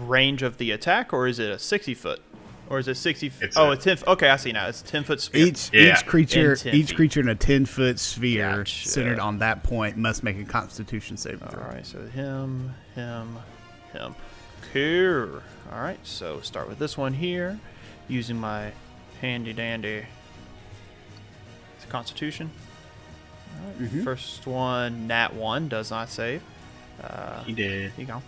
range of the attack, or is it a 60 foot? Or is it 60? f- It's oh, a- it's 10. f- Okay, I see now. It's 10 foot sphere. Each Yeah. each creature each feet. creature in a ten foot sphere Gotcha. centered on that point must make a Constitution save. All throw. right, so him, him, him. Here. All right, so start with this one here, using my handy dandy it's a Constitution. All right, Mm-hmm. First one, Nat one, does not save. Uh, He did. here you go.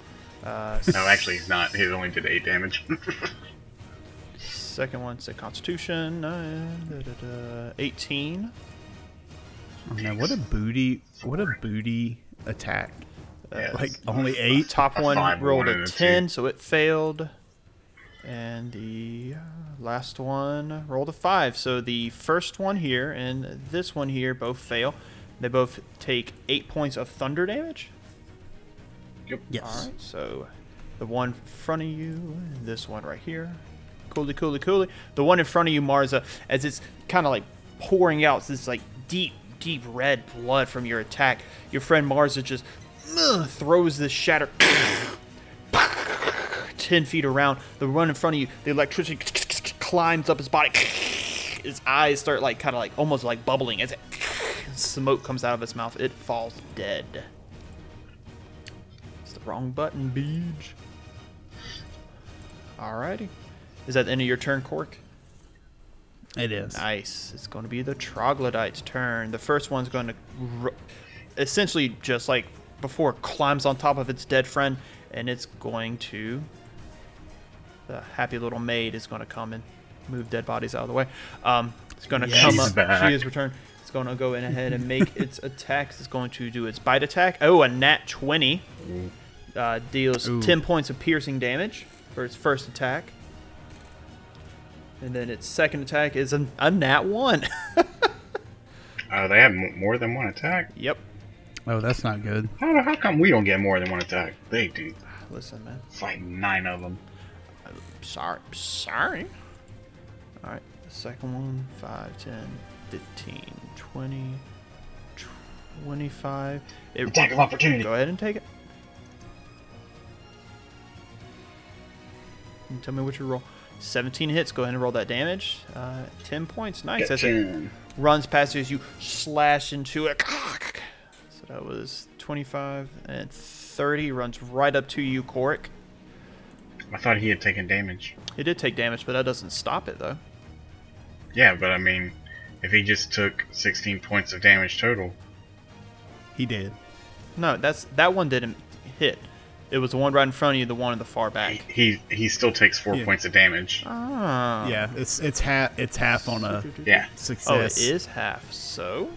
Uh, No, actually, he's not. He only did eight damage. Second one, a Constitution. Uh, da, da, da, 18. Oh, man, what a booty! What a booty attack! Yeah, Like only eight. Top one rolled a a 10, two. so it failed. And the uh, last one rolled a 5. So the first one here and this one here both fail. They both take 8 points of thunder damage. yep. Yes. Alright, so the one in front of you, this one right here. Coolly, coolly, coolly. The one in front of you, Marza, as it's kind of like pouring out this like deep, deep red blood from your attack, your friend Marza just ugh, throws this shatter 10 feet around. The one in front of you, the electricity climbs up his body. His eyes start like kind of like almost like bubbling as it smoke comes out of his mouth. It falls dead. It's the wrong button, Beej. Alrighty. Is that the end of your turn, Cork? It is. Nice. It's going to be the troglodyte's turn. The first one's going to r- essentially just like before climbs on top of its dead friend, and it's going to. The happy little maid is going to come and move dead bodies out of the way. Um, it's going to Yes. come up. back. She is returned. It's going to go in ahead and make its attacks. It's going to do its bite attack. Oh, a nat 20. Uh, deals Ooh. 10 points of piercing damage for its first attack. And then its second attack is a, a nat 1. Uh, they have more than one attack. yep. Oh, that's not good. How, how come we don't get more than one attack? They do. Listen, man. It's like nine of them. Sorry. Sorry. All right. The second one 5, 10, 15, 20, 25. It, Attack of opportunity. Go ahead and take it. And tell me what you roll. 17 hits. Go ahead and roll that damage. Uh, 10 points. Nice. Get That's it. runs past you as you slash into it. So that was 25 and 30. Runs right up to you, Corick. I thought he had taken damage. He did take damage, but that doesn't stop it, though. Yeah, but I mean, if he just took 16 points of damage total, He did. No, that's that one didn't hit. It was the one right in front of you, the one in the far back. he, he still takes four Yeah. points of damage. Ah. Yeah, it's it's half it's half on a Yeah, success. Oh, it is half. So,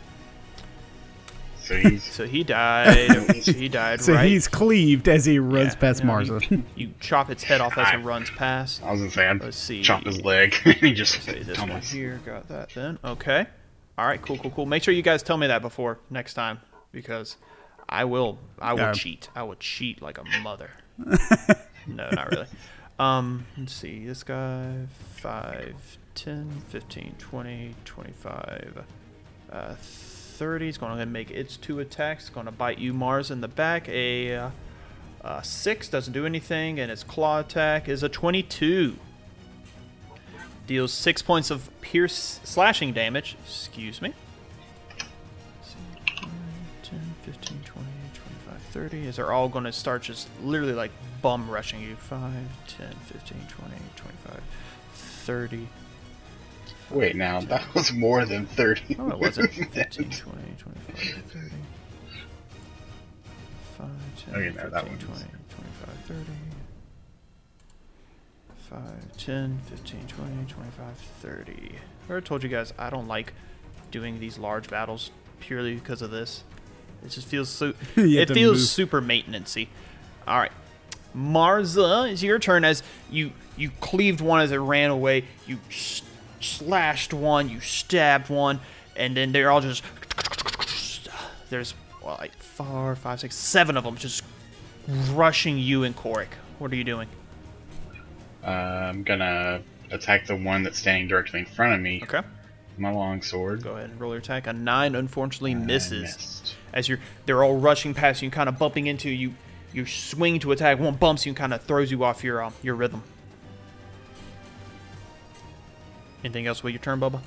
so he's so he died. he died So right. he's cleaved as he runs Yeah, past no, Marza. You, you chop its head off as it runs past. I was gonna say I'd Let's see. chop his leg. he just Say this one tumbles. here. Got that then. Okay. All right. Cool. Cool. Cool. Make sure you guys tell me that before next time because I will. I will Yeah. cheat. I will cheat like a mother. no, not really. Um. Let's see. This guy. 5, 10, 15, 20, 25, uh, 30. He's going to make its two attacks. It's going to bite you, Mars, in the back. A uh, uh, 6 doesn't do anything, and its claw attack is a 22 deals six points of pierce slashing damage. Excuse me. Let's 10, 15, 20, 25, 30. Is they're all going to start just literally like bum rushing you. 5, 10, 15, 20, 25, 30. Wait, now that was more than 30. Oh, it wasn't. 15, 20, 25, 30. 5, 10, Okay, no, 15, that one 20, 25, 30. 5, 10, 15, 20, 25, 30. I already told you guys I don't like doing these large battles purely because of this. It just feels so. It feels move. super maintenancy. All right, Marza, it's your turn. As you you cleaved one as it ran away, you s- slashed one, you stabbed one, and then they're all just. There's well, like four, five, six, seven of them just rushing you and Corick. What are you doing? Uh, I'm gonna attack the one that's standing directly in front of me. Okay, My long sword. go ahead and roll your attack. A nine, unfortunately, misses. missed. as you're they're all rushing past you, kind of bumping into you. You swing to attack, one bumps you and kind of throws you off your um, your rhythm. Anything else with your turn, Bubba?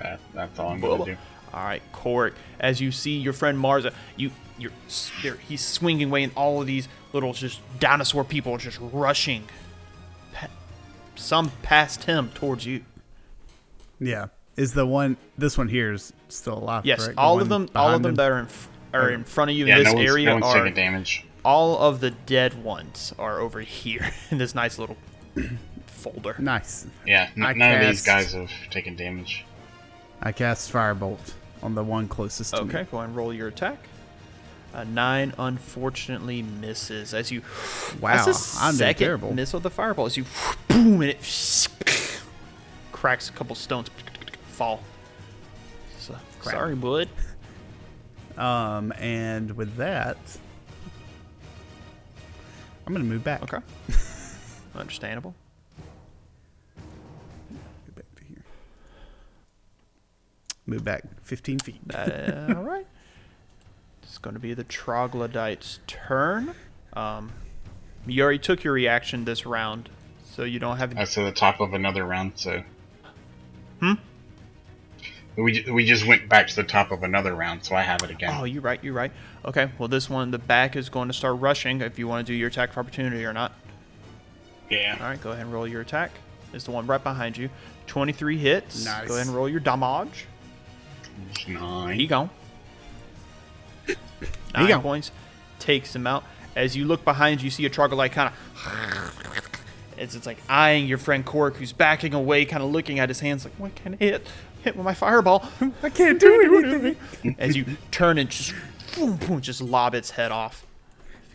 That, that's all I'm gonna do. All right, Cork. As you see your friend Marza, you you're there. He's swinging away, and all of these little just dinosaur people are just rushing. Pa- some past him towards you. Yeah. Is the one this one here is still alive? Yes, correct? The all of them. All of behind them him? that are in f- are in front of you Yeah, in this no one's, area no one's are taking damage. all of the dead ones are over here in this nice little folder. Nice. Yeah, n- I none of these guys have taken damage. I cast firebolt on the one closest to me. Okay, go and roll your attack. A nine unfortunately misses as you. Wow, that's the I'm doing second terrible. miss with the fireball as you boom and it cracks a couple stones fall. So, sorry, bud. Um, and with that, I'm gonna move back. Okay, understandable. Move back 15 feet. Uh, all right. It's going to be the troglodyte's turn. Um, you already took your reaction this round, so you don't have. That's to the top of another round, so. Hmm? We, we just went back to the top of another round, so I have it again. Oh, you're right. You're right. Okay. Well, this one, the back is going to start rushing. If you want to do your attack of opportunity or not. yeah. All right. Go ahead and roll your attack. It's the one right behind you. 23 hits. Nice. Go ahead and roll your damage. It's Nine. He gone. Nine gone. points. Takes him out. As you look behind you, you see a troglodyte kind of. It's, it's like eyeing your friend Cork, who's backing away, kind of looking at his hands, like, what can I hit? Hit with my fireball. I can't do anything. As you turn and just, boom, boom, just lob its head off.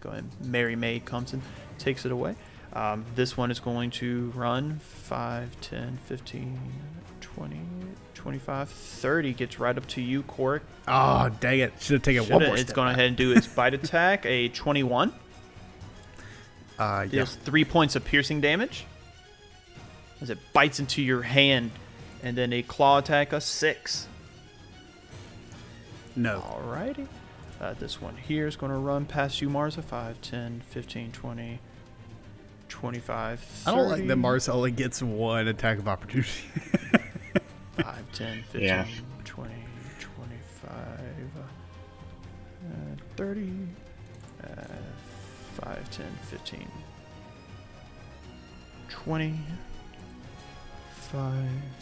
Go ahead. Mary May comes and takes it away. Um, this one is going to run 5, 10, 15, 20, 25, 30. Gets right up to you, Cork. Oh, dang it. Should have taken one Shoulda- more It's going ahead and do its bite attack, a 21. Uh, yeah. Deals three points of piercing damage as it bites into your hand, and then a claw attack, a six. No. Alrighty. Uh, this one here is going to run past you, Marza. 5, 10, 15, 20, 25, 30. I don't like that Mars only gets one attack of opportunity. 5, 10, 15, Yeah. 20, 25, uh, 30, uh, 5, 10, 15, 20, 5,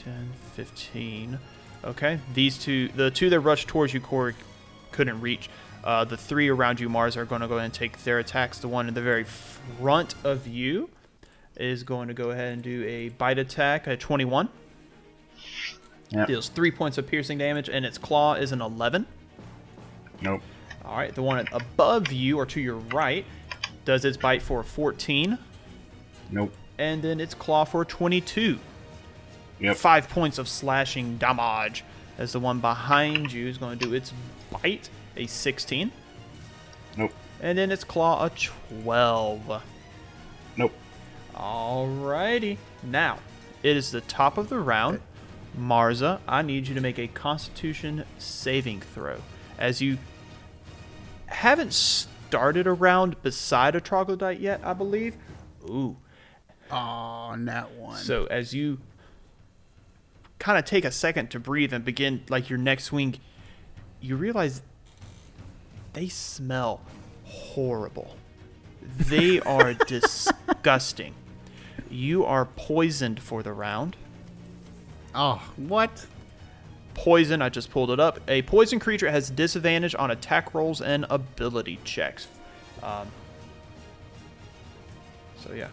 10, 15. Okay, these two, the two that rushed towards you, Corey, couldn't reach. Uh, the three around you, Mars, are going to go ahead and take their attacks. The one in the very front of you is going to go ahead and do a bite attack at 21 Yep. deals three points of piercing damage, and its claw is an 11. Nope. All right, the one above you or to your right does its bite for 14, Nope. and then its claw for 22. Yep. Five points of slashing damage. As the one behind you is going to do its bite, a 16, Nope. and then its claw a 12. Nope. Alrighty. Now, it is the top of the round. Marza, I need you to make a constitution saving throw. As you haven't started a round beside a troglodyte yet, I believe. Ooh. oh, that one. So as you kind of take a second to breathe and begin like your next swing, you realize they smell horrible. They are disgusting. You are poisoned for the round. Oh, what? Poison, I just pulled it up. A poison creature has disadvantage on attack rolls and ability checks. Um, so, yeah.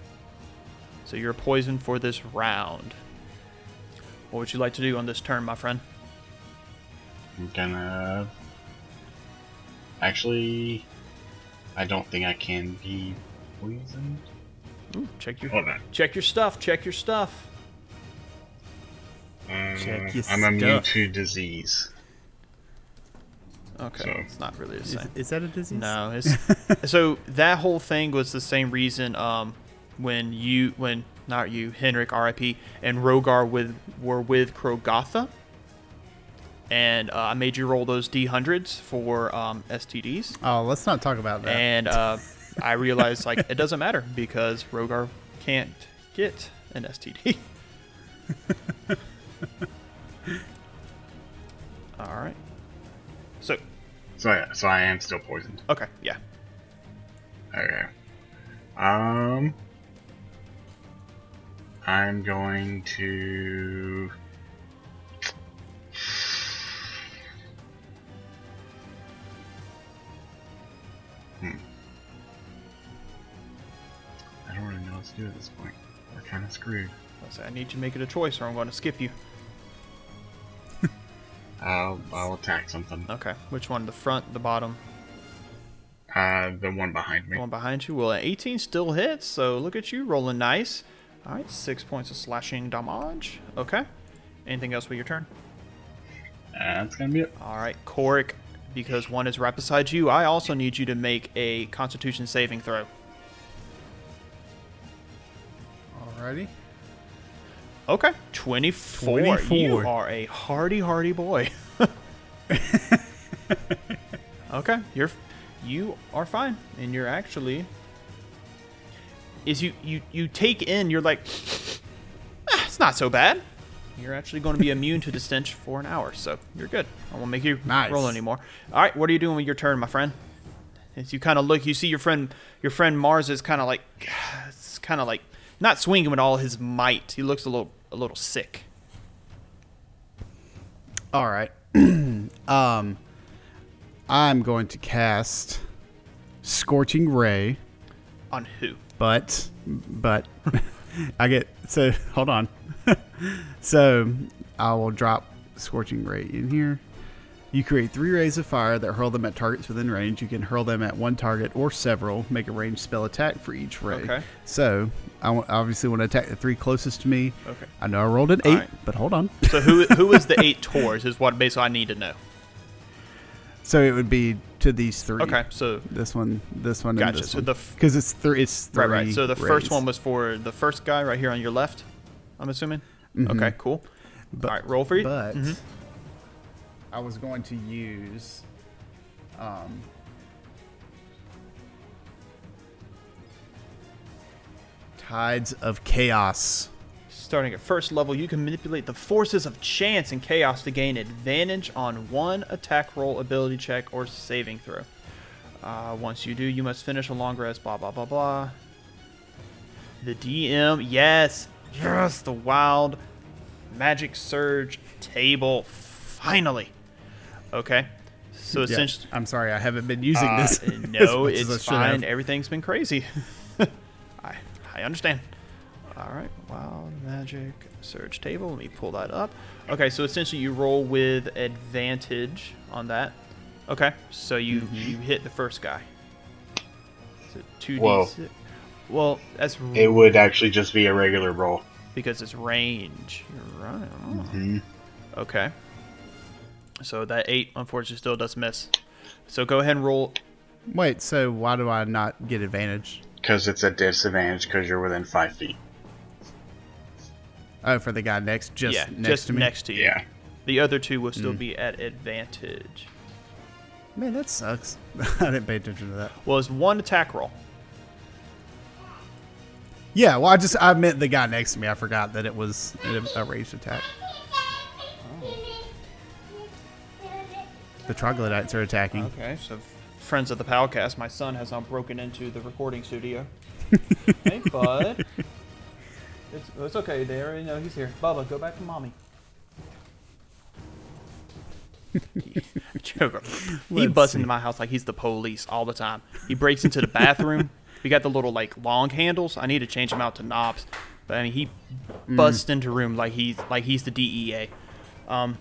So, you're poisoned for this round. What would you like to do on this turn, my friend? I'm gonna. Actually, I don't think I can be poisoned. Ooh, check your Hold on. check your stuff. Check your stuff. Check your I'm immune stuff. to disease. Okay, So- it's not really the Is, same. is that a disease? No, it's so that whole thing was the same reason um, when you when not you Henrik R.I.P. and Rogar with were with Krogatha, and uh, I made you roll those D hundreds for um, STDs, Oh, let's not talk about that. and uh, I realized like it doesn't matter because Rogar can't get an STD. All right. So, So yeah, so I am still poisoned. okay, yeah. Okay. Um. I'm going to. Hmm. I don't really know what to do at this point. We're kind of screwed. I'll say I need you to make it a choice, or I'm going to skip you. I'll I'll attack something. Okay. Which one? The front, the bottom, Uh, the one behind me. the one behind you? Well, an 18 still hits, so look at you rolling nice. All right, six points of slashing damage. Okay. Anything else with your turn? That's gonna be it. All right, Corick, because one is right beside you, I also need you to make a Constitution saving throw. Alrighty. Okay, 24. You are a hardy, hardy boy. okay, you're you are fine, and you're actually is you you you take in. You're like, "Ah, it's not so bad. You're actually going to be immune to the stench for an hour, so you're good. I won't make you Nice. roll anymore. All right, what are you doing with your turn, my friend? As you kind of look, you see your friend your friend Mars is kind of like it's kind of like not swinging with all his might. He looks a little a little sick. All right. um, I'm going to cast Scorching Ray, On who? but but I get so hold on. so I will drop Scorching Ray in here. You create three rays of fire that hurl them at targets within range. You can hurl them at one target or several. Make a ranged spell attack for each ray. Okay. So I obviously want to attack the three closest to me. Okay. I know I rolled an eight, right. but hold on. So who who is the eight towards is what basically I need to know. So it would be to these three. Okay, so This one, this one, Gotcha. and this So one. the f- because it's three. It's three. right, right. So the first one was for the first guy right here on your left. I'm assuming. Okay, cool. But- All right, roll for you. But Mhm. I was going to use. Um, Tides of Chaos. Starting at first level, you can manipulate the forces of chance and chaos to gain advantage on one attack roll, ability check, or saving throw. Uh, once you do, you must finish a long rest. Blah blah blah blah. The DM, yes, yes, the wild magic surge table, finally. Okay, so Yeah, essentially, I'm sorry, I haven't been using Uh, this. no, much as I it's should have. fine. Everything's been crazy. I I understand. All right, wild magic surge table. Let me pull that up. Okay, so essentially you roll with advantage on that. Okay, so you Mm-hmm. you hit the first guy. So two d Whoa. six. Well, that's It would actually just be a regular roll. because it's range. You're right. Oh. hmm Okay. So that eight unfortunately still does miss. So go ahead and roll Wait, so why do I not get advantage? Because it's a disadvantage because you're within five feet. Oh, for the guy next, just yeah, next just to me. next to you. Yeah. The other two will Mm. still be at advantage. Man, that sucks. I didn't pay attention to that. Well, it's one attack roll. Yeah, well, I just I meant the guy next to me. I forgot that it was a, a ranged attack. The troglodytes are attacking. Okay, so friends of the Palcast, my son has now broken into the recording studio. hey, bud. It's, it's okay. They already know he's here. Bubba, go back to mommy. Joker. He busts see. into my house like he's the police all the time. He breaks into the bathroom. we got the little like long handles. I need to change them out to knobs. But I mean, he Mm. busts into room like he's like he's the DEA. Um,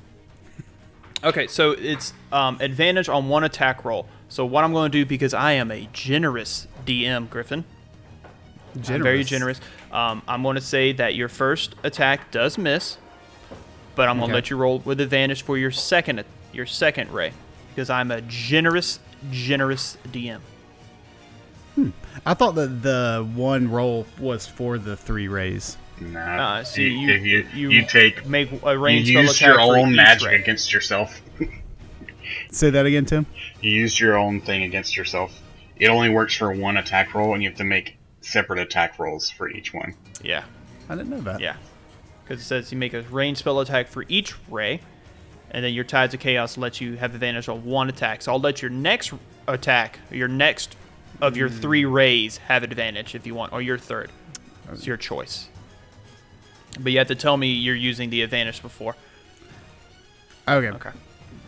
okay, so it's um, advantage on one attack roll. So what I'm going to do because I am a generous DM, Griffin. I'm very generous. Um, I'm going to say that your first attack does miss, but I'm going Okay. to let you roll with advantage for your second your second ray because I'm a generous generous DM. Hmm. I thought that the one roll was for the three rays. Nah. Uh, see, you, you, you, you, you take make a you range spell used attack your own magic ray. against yourself. Say that again, Tim. You use your own thing against yourself. It only works for one attack roll, and you have to make separate attack rolls for each one. Yeah, I didn't know that. yeah. because it says you make a range spell attack for each ray, and then your Tides of Chaos lets you have advantage on one attack. So I'll let your next attack, your next of your three rays, have advantage if you want, or your third. It's your choice. But you have to tell me you're using the advantage before. Okay. Okay.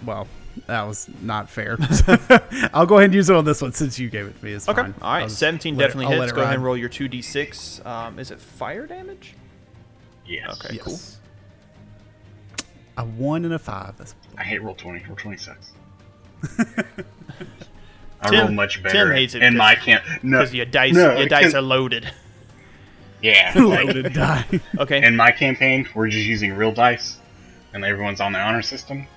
Well, that was not fair. I'll go ahead and use it on this one since you gave it to me. It's Okay. fine. All right. I'll 17 let it- definitely I'll let hits. it Go ahead and roll your 2d6. Um, is it fire damage? Yes. Okay. cool. A one and a five. That's I hate Roll20. Roll 26. I Tim- roll much better. Tim hates it in my because- camp. No, Because your dice, no, your dice are loaded. Yeah. like, loaded die. Okay. in my campaign, we're just using real dice, and everyone's on the honor system.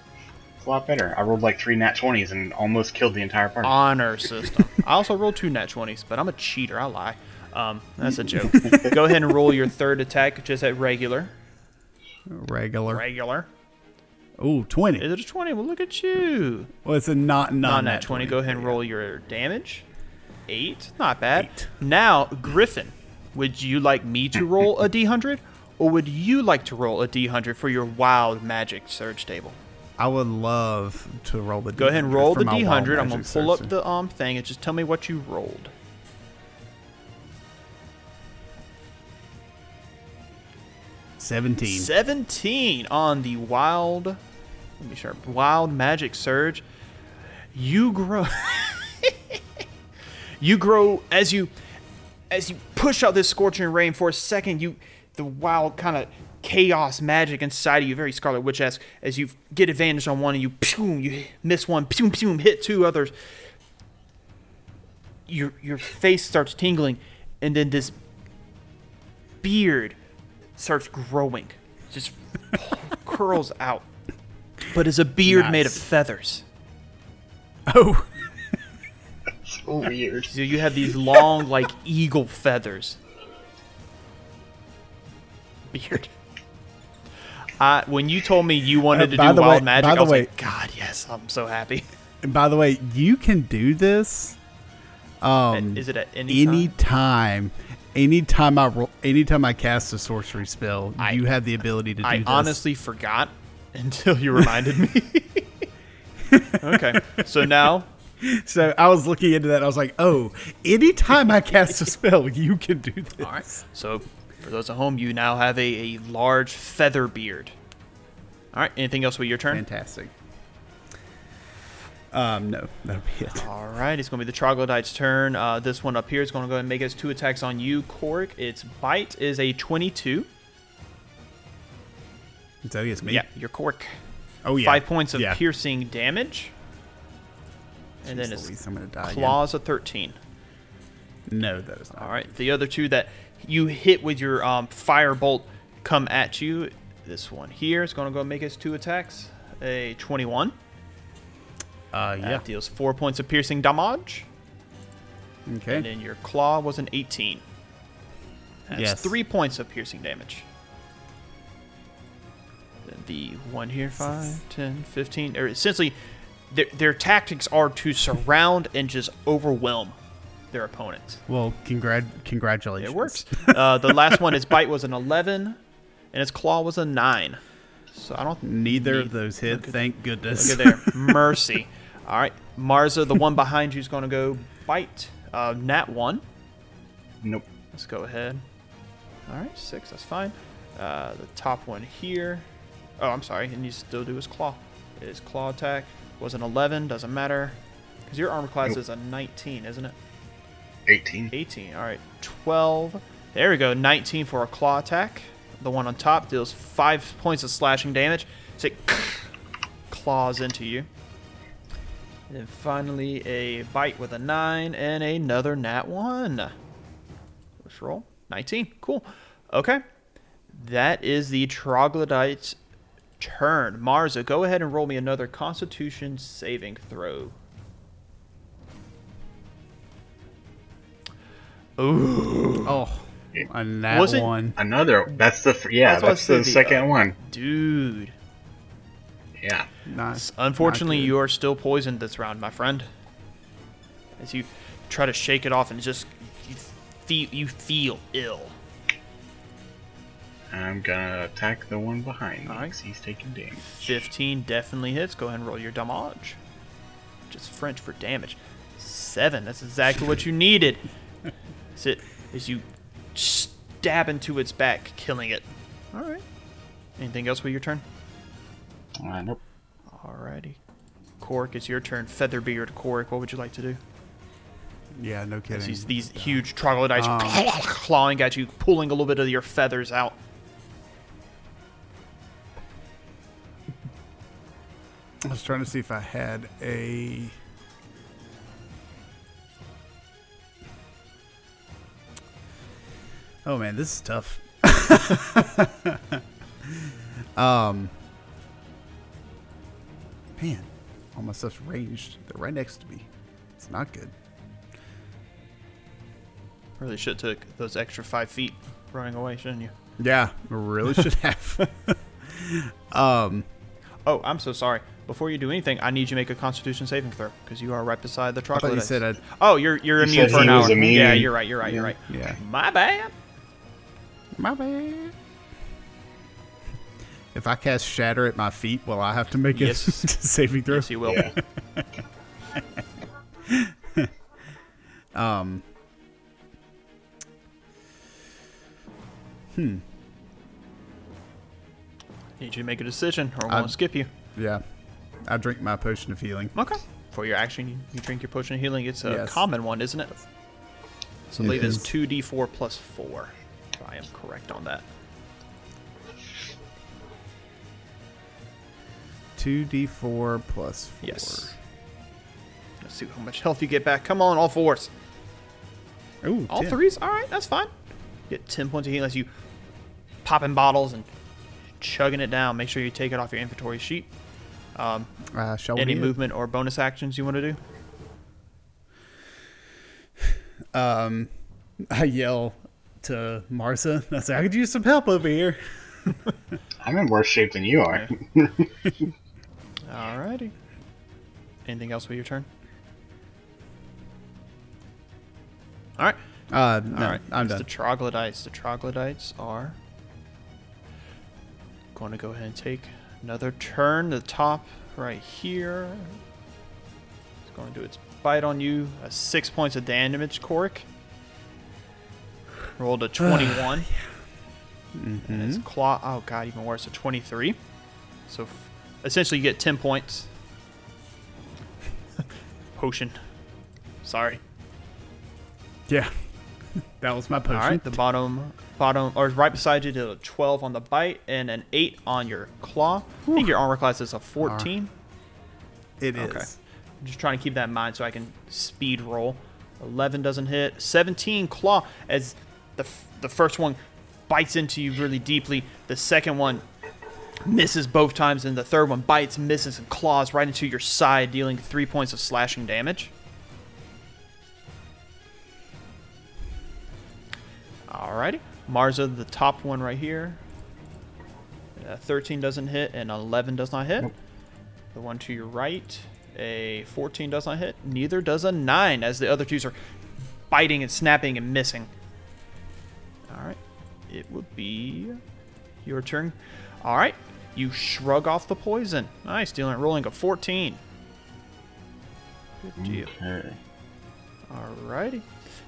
It's a lot better. I rolled like three nat twenties and almost killed the entire party. honor system. I also rolled two nat 20s, but I'm a cheater. I lie. Um, that's a joke. Go ahead and roll your third attack just at regular. Regular. Regular. Ooh, 20. Is it a 20? Well, look at you. Well, it's a not Not not nat 20. Go ahead and roll your damage. Eight. Not bad. Eight. Now, Griffin, would you like me to roll a d100? Or would you like to roll a d100 for your wild magic surge table? I would love to roll the. Go ahead and roll the d100. I'm gonna pull up the um thing and just tell me what you rolled. seventeen. 17 on the wild let me sure wild magic surge you grow you grow as you as you push out this scorching rain for a second you the wild kind of chaos magic inside of you very Scarlet Witch esque as you get advantage on one and you pew, you miss one pew, pew, hit two others your your face starts tingling and then this beard starts growing, just curls out. But it's a beard made of feathers. Oh, so weird. So you have these long, like eagle feathers. Beard. Uh, when you told me you wanted Uh, to by do the wild way- magic, by I was way- like, God, yes, I'm so happy. and by the way, you can do this. Um, Is it at any time? any time, anytime I roll, anytime I cast a sorcery spell, I- you have the ability to do I this. honestly forgot until you reminded me. okay, so now So I was looking into that. And I was like, oh, anytime I cast a spell, you can do this. All right. So, for those at home, you now have a, a large feather beard. All right. Anything else with your turn? Fantastic. Um, no, that'll be it. All right. It's going to be the troglodyte's turn. Uh, this one up here is going to go ahead and make its two attacks on you, Cork. Its bite is a 22. So it's me. Yeah, your Cork. Oh yeah. Five points of yeah. piercing damage. And then its I'm gonna die again. claws a 13. No, that is not. All right. The other two that you hit with your um, fire bolt come at you. This one here is going to go make its two attacks. A 21. Uh, That yeah. deals four points of piercing damage. Okay. And then your claw was an 18. That's Yes. three points of piercing damage. Then the one here, 5, 10, 15. Or essentially, their, their tactics are to surround and just overwhelm their opponents. Well, congrat- congratulations. It works. uh, the last one, its bite was an 11, and its claw was a 9. So I don't. Neither need- of those hit. look at- Thank goodness. Look at there. Mercy. All right. Marza, the one behind you is going to go bite. Uh, nat 1. Nope. Let's go ahead. All right, 6. That's fine. Uh, the top one here. Oh, I'm sorry. And you still do his claw. His claw attack was an 11. Doesn't matter. Because your armor class Nope. is a 19, isn't it? 18. 18. All right, 12. There we go. 19 for a claw attack. The one on top deals five points of slashing damage. So it claws into you. And then finally, a bite with a 9 and another nat 1. Let's roll. 19. Cool. Okay. That is the troglodyte's turn. Marza, go ahead and roll me another constitution saving throw. Ooh. Oh, on that Was one. Another. That's the. fir- Yeah, That's that's the said, the, second uh, one. Dude. Yeah. Nice. Unfortunately, Not you are still poisoned this round, my friend. As you try to shake it off and just you feel you feel ill. I'm gonna attack the one behind me. Alright. 'cause He's taking damage. 15 definitely hits. Go ahead and roll your damage. Just French for damage. Seven. That's exactly what you needed. That's it. As you stab into its back, killing it. All right. Anything else with your turn? Uh, nope. Alrighty. Cork, it's your turn. Featherbeard, Cork, what would you like to do? Yeah, no kidding. These, these huge troglodytes Um. clawing at you, pulling a little bit of your feathers out. I was trying to see if I had a. Oh man, this is tough. um, man, all my stuff's ranged. They're right next to me. It's not good. Really should have took those extra five feet running away, shouldn't you? Yeah, really should have. um, Oh, I'm so sorry. Before you do anything, I need you to make a Constitution saving throw because you are right beside the I thought you troglodytes. said I'd. oh, you're you're You immune said for an he was hour. immune. Yeah, you're right. You're right. You're right. Yeah. My bad. My bad. If I cast Shatter at my feet, will I have to make Yes. a saving throw? Yes, you will. Yeah. Um. Hmm. Need you to make a decision, or I'm I- gonna skip you. Yeah. I drink my potion of healing. Okay. For your action, you, you drink your potion of healing. It's a Yes. common one, isn't it? So I believe it's two d4 plus four. If I am correct on that. Two D four plus four. Yes. Let's see how much health you get back. Come on, all fours. Ooh, All 10. threes? All right, that's fine. Get 10 points of healing as you popping bottles and chugging it down. Make sure you take it off your inventory sheet. Um, Uh, shall any we? movement or bonus actions you want to do? Um, I yell to Marza. I say, I could use some help over here. I'm in worse shape than you are. Alrighty. Anything else with your turn? Alright. Uh, no, Alright. I'm it's done. The troglodytes. The troglodytes are going to go ahead and take another turn. The top right here. It's going to do its bite on you. Uh, six points of damage, Cork. Rolled a 21. And its claw. Oh, God, even worse. A 23. So f- essentially, you get 10 points. Potion. Sorry. yeah, that was my potion. All right, the bottom, bottom, or right beside you, to a 12 on the bite and an 8 on your claw. I think your armor class is a 14. It is. Okay. I'm just trying to keep that in mind so I can speed roll. 11 doesn't hit. 17 claw as the f- the first one bites into you really deeply. The second one misses both times, and the third one bites, misses, and claws right into your side, dealing three points of slashing damage. Alrighty. Marza, the top one right here. Uh, 13 doesn't hit, and 11 does not hit. The one to your right, a 14 does not hit. Neither does a 9, as the other twos are biting and snapping and missing. Alright. It would be your turn. Alright. You shrug off the poison. Nice. Dealing rolling a 14. Good deal. Okay. Alrighty.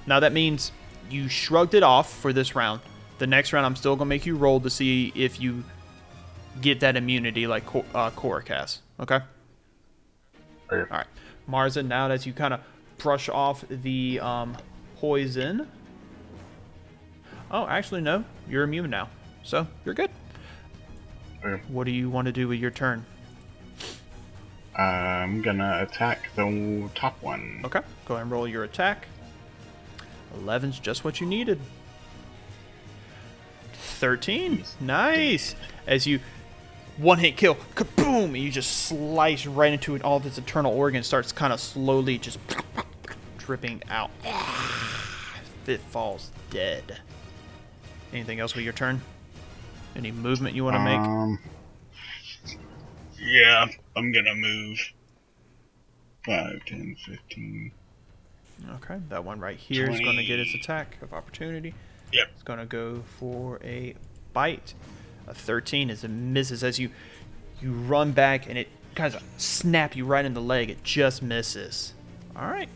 Now that means you shrugged it off for this round. The next round, I'm still gonna make you roll to see if you get that immunity like Cor- uh, Corick has. Okay. Okay. All right, Marza. Now that you kind of brush off the um, poison. Oh, actually, no. You're immune now, so you're good. Okay. What do you want to do with your turn? I'm gonna attack the top one. Okay. Go ahead and roll your attack. 11's just what you needed. 13. Nice. As you one hit kill, kaboom, and you just slice right into it. All of its internal organs starts kind of slowly just dripping out. It falls dead. Anything else with your turn? Any movement you want to make? Um. Yeah, I'm gonna move. 5, 10, 15. Okay, that one right here is going to get its attack of opportunity. Yep. It's going to go for a bite. A 13 is a misses as you you run back and it kind of snap you right in the leg. It just misses. All right.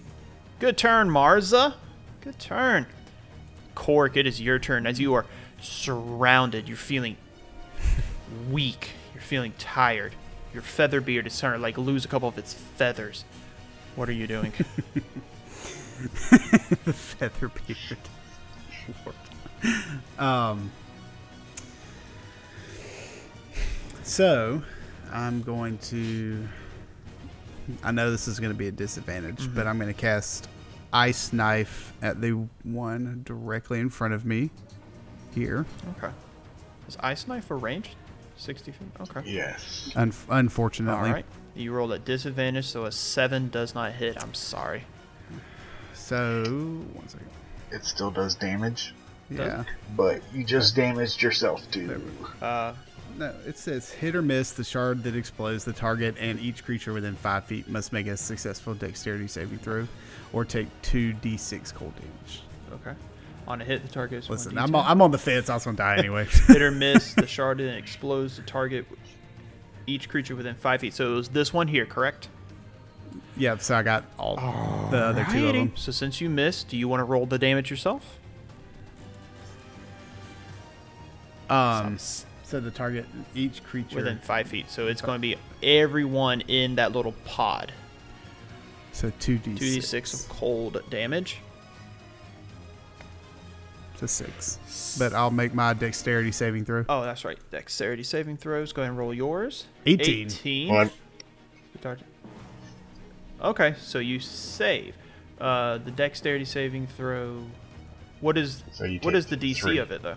Good turn, Marza. Good turn. Cork, it is your turn as you are surrounded. You're feeling weak. You're feeling tired. Your feather beard is starting to like lose a couple of its feathers. What are you doing? the feather beard. Um. So, I'm going to. I know this is going to be a disadvantage, but I'm going to cast Ice Knife at the one directly in front of me. Here. okay. Is ice knife a ranged? 60 feet? Okay. Yes. Un- unfortunately. All right. You rolled at disadvantage, so a 7 does not hit. I'm sorry. So, one second. It still does damage, Yeah. but you just damaged yourself, dude. Uh, No, it says hit or miss the shard that explodes the target, and each creature within five feet must make a successful dexterity saving throw, or take two d6 cold damage. okay. On a hit, the target is Listen, I'm on, I'm on the fence. I was gonna die anyway. hit or miss, the shard then explodes the target. Each creature within 5 feet. So it was this one here, correct? yeah, so I got all the other two of them. So since you missed, do you want to roll the damage yourself? Um, so the target, each creature. Within 5 feet. So it's going to be everyone in that little pod. so two d6. 2d6 of cold damage. to six. But I'll make my dexterity saving throw. Oh, that's right. Dexterity saving throws. Go ahead and roll yours. 18. 18. What? The tar- Okay, so you save. Uh, the dexterity saving throw. What is So you what take is the DC three. of it though?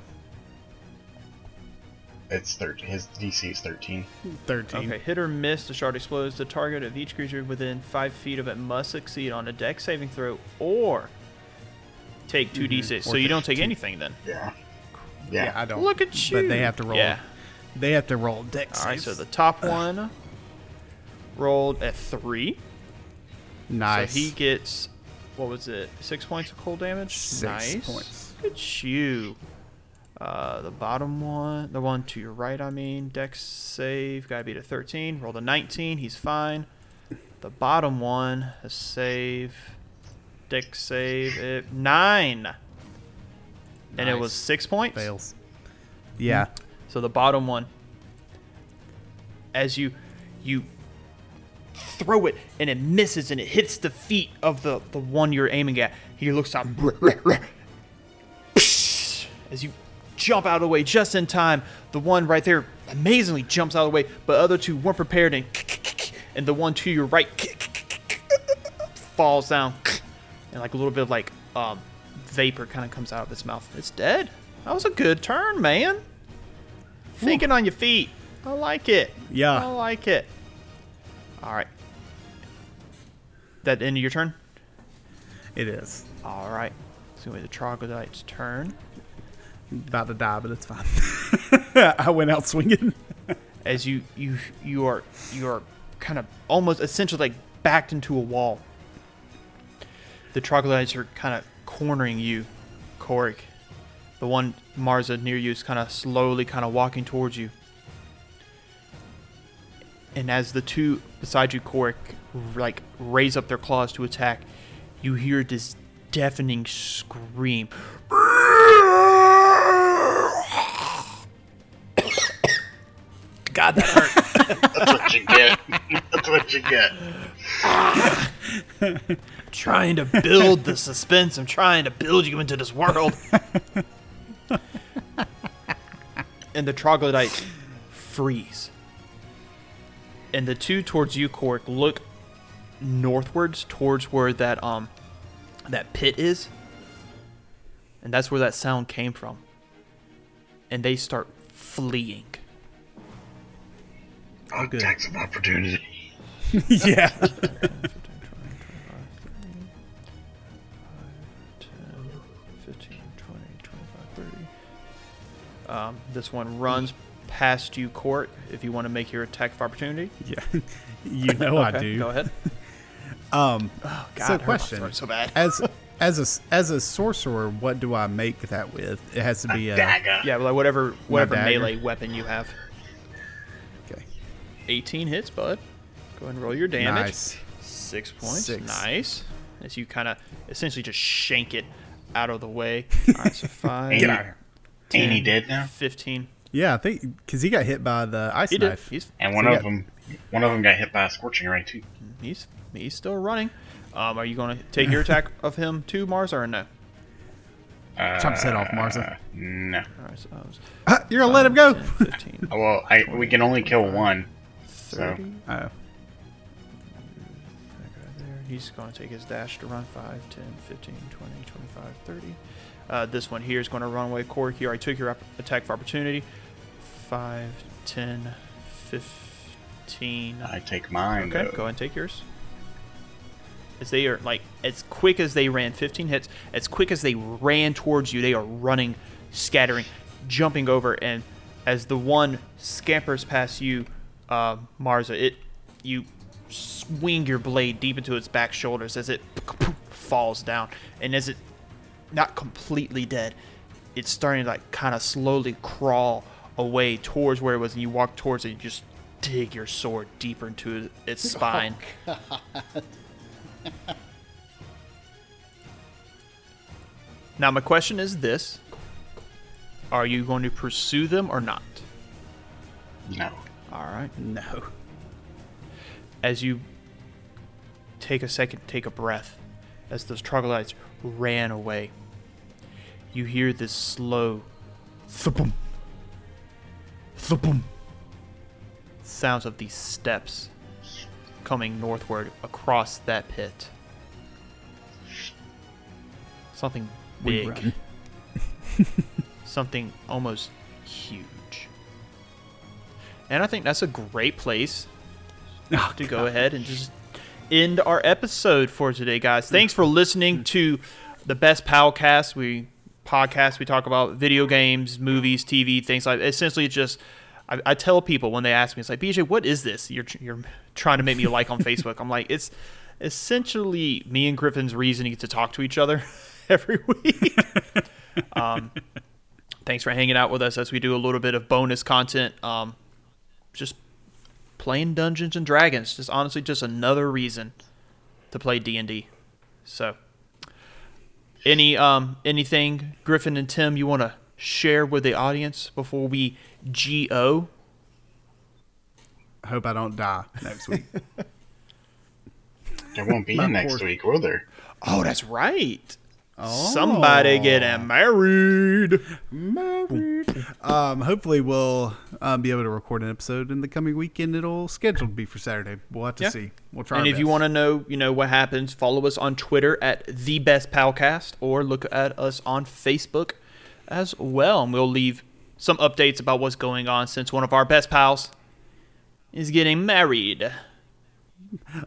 It's 13. His DC is 13. 13. Okay, hit or miss, the shard explodes. The target of each creature within five feet of it must succeed on a dex saving throw or take 2d6. Mm-hmm. So Or you don't take take two. anything then. Yeah. Yeah, Yeah. I don't. Look at you. But they have to roll. Yeah. They have to roll dex. All right, so the top one rolled at three. nice. So he gets what was it? Six points of cold damage. Six nice. points. Good you. Uh, the bottom one, the one to your right, I mean, Dex save, gotta be to 13. Rolled a 19, he's fine. The bottom one, a save, Dex save, it, nine. And it was six points. fails. Yeah. So the bottom one, as you you throw it and it misses and it hits the feet of the the one you're aiming at. He looks down as you jump out of the way just in time. The one right there amazingly jumps out of the way, but other two weren't prepared and and the one to your right falls down and like a little bit of like um vapor kind of comes out of its mouth. It's dead. That was a good turn, man. Thinking on your feet. I like it. Yeah. I like it. All right. That end of your turn? It is. All right. It's going to be the troglodyte's turn. About to die, but it's fine. I went out swinging. As you you you are you are kind of almost essentially like backed into a wall. The troglodytes are kind of cornering you, Corick. The one Marza near you is kind of slowly kind of walking towards you. And as the two beside you, Corick, like raise up their claws to attack, you hear this deafening scream. God, that hurt. That's what you get. That's what you get. trying to build the suspense. I'm trying to build you into this world. and the troglodytes freeze. And the two towards you, Cork, look northwards towards where that um that pit is. And that's where that sound came from. And they start fleeing. Oh, good. Tax of opportunity. yeah. 15, 20, 25, 30. Um, this one runs past you, Court, if you want to make your attack of opportunity. Yeah. You know I do. Go ahead. Um, Oh, God, so it question. so bad. as as a s- as a sorcerer, what do I make that with? It has to be a. Dagger. Yeah, like whatever whatever melee weapon you have. Okay. 18 hits, bud. Go ahead and roll your damage. Nice. Six points. Six. Nice. As you kind of essentially just shank it out of the way. All right, so five. Ain't, Get out of here. ain't he dead now? 15. Yeah, I think because he got hit by the ice He knife. He's And one So of yeah. them, one of them got hit by a scorching ray too. he's he's still running. Um, are you going to take your attack of him too, Mars, or no? Uh, Chop his head off, Marza. No. All right, so that was Ah, You're gonna let him go. 10, 15, Oh, Well, I we can only kill one. 30. Oh. That guy there. He's going to take his dash to run 5, 10, 15, 20, 25, 30. Uh, this one here is going to run away. Cork, you already took your up- attack of opportunity. 5, 10, 15. I take mine. Okay, though. go ahead and take yours. As they are like as quick as they ran, 15 hits. As quick as they ran towards you, they are running, scattering, jumping over, and as the one scampers past you, uh, Marza, it you swing your blade deep into its back shoulders as it falls down, and as it not completely dead, it's starting to like kind of slowly crawl away towards where it was, and you walk towards it, and you just dig your sword deeper into its spine. now, my question is this Are you going to pursue them or not? No. All right. No. as you take a second, take a breath, as those troglodytes ran away, you hear this slow thump, thump sounds of these steps coming northward across that pit. Something big, something almost huge. And I think that's a great place Oh, to go ahead and just end our episode for today, guys. Thanks for listening to the Best Palcast. We podcast. We talk about video games, movies, TV, things like. Essentially, it's just I, I tell people when they ask me, it's like BJ, what is this? You're you're trying to make me like on Facebook. I'm like, it's essentially me and Griffin's reasoning to talk to each other every week. um, thanks for hanging out with us as we do a little bit of bonus content. Um, just playing Dungeons and Dragons. Just honestly, just another reason to play D and D. So, any um anything Griffin and Tim you want to share with the audience before we go? I hope I don't die next week. There won't be next poor- week, will there? Oh, that's right. Oh. Somebody getting married. Married. Um, hopefully we'll um, be able to record an episode in the coming weekend. It'll scheduled to be for Saturday. We'll have to Yeah. see. We'll try. And if you want to know, you know what happens, follow us on Twitter at the Best Palcast, or look at us on Facebook as well, and we'll leave some updates about what's going on since one of our best pals is getting married.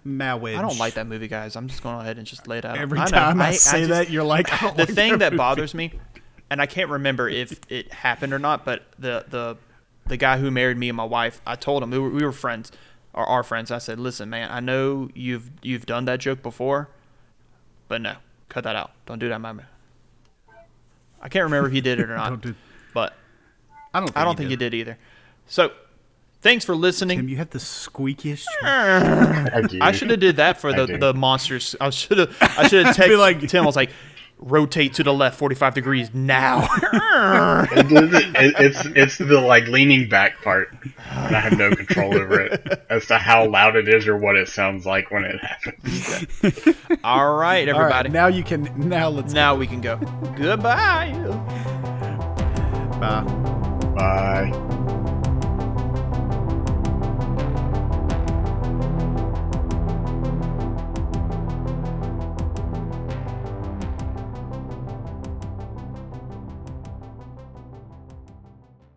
Marriage. I don't like that movie, guys. I'm just going ahead and just lay it out. Every know. time I, say just- that, you're like, I don't the like thing that bothers me, and I can't remember if it happened or not, but the the the guy who married me and my wife, I told him we were, we were friends, or our friends. I said, "Listen, man, I know you've you've done that joke before, but no, cut that out. Don't do that, my man." I can't remember if he did it or not, Don't do- but I don't. Think I don't think he did either. So, thanks for listening. Tim, you have the squeakiest. I. I should have did that for the, the monsters. I should have I should have texted like- Tim. I was like, rotate to the left, forty five degrees now. It- it's it's the like leaning back part, and I have no control over it as to how loud it is or what it sounds like when it happens. All right, everybody. right, now you can. Now let's. now we can go. Goodbye. Bye. Bye.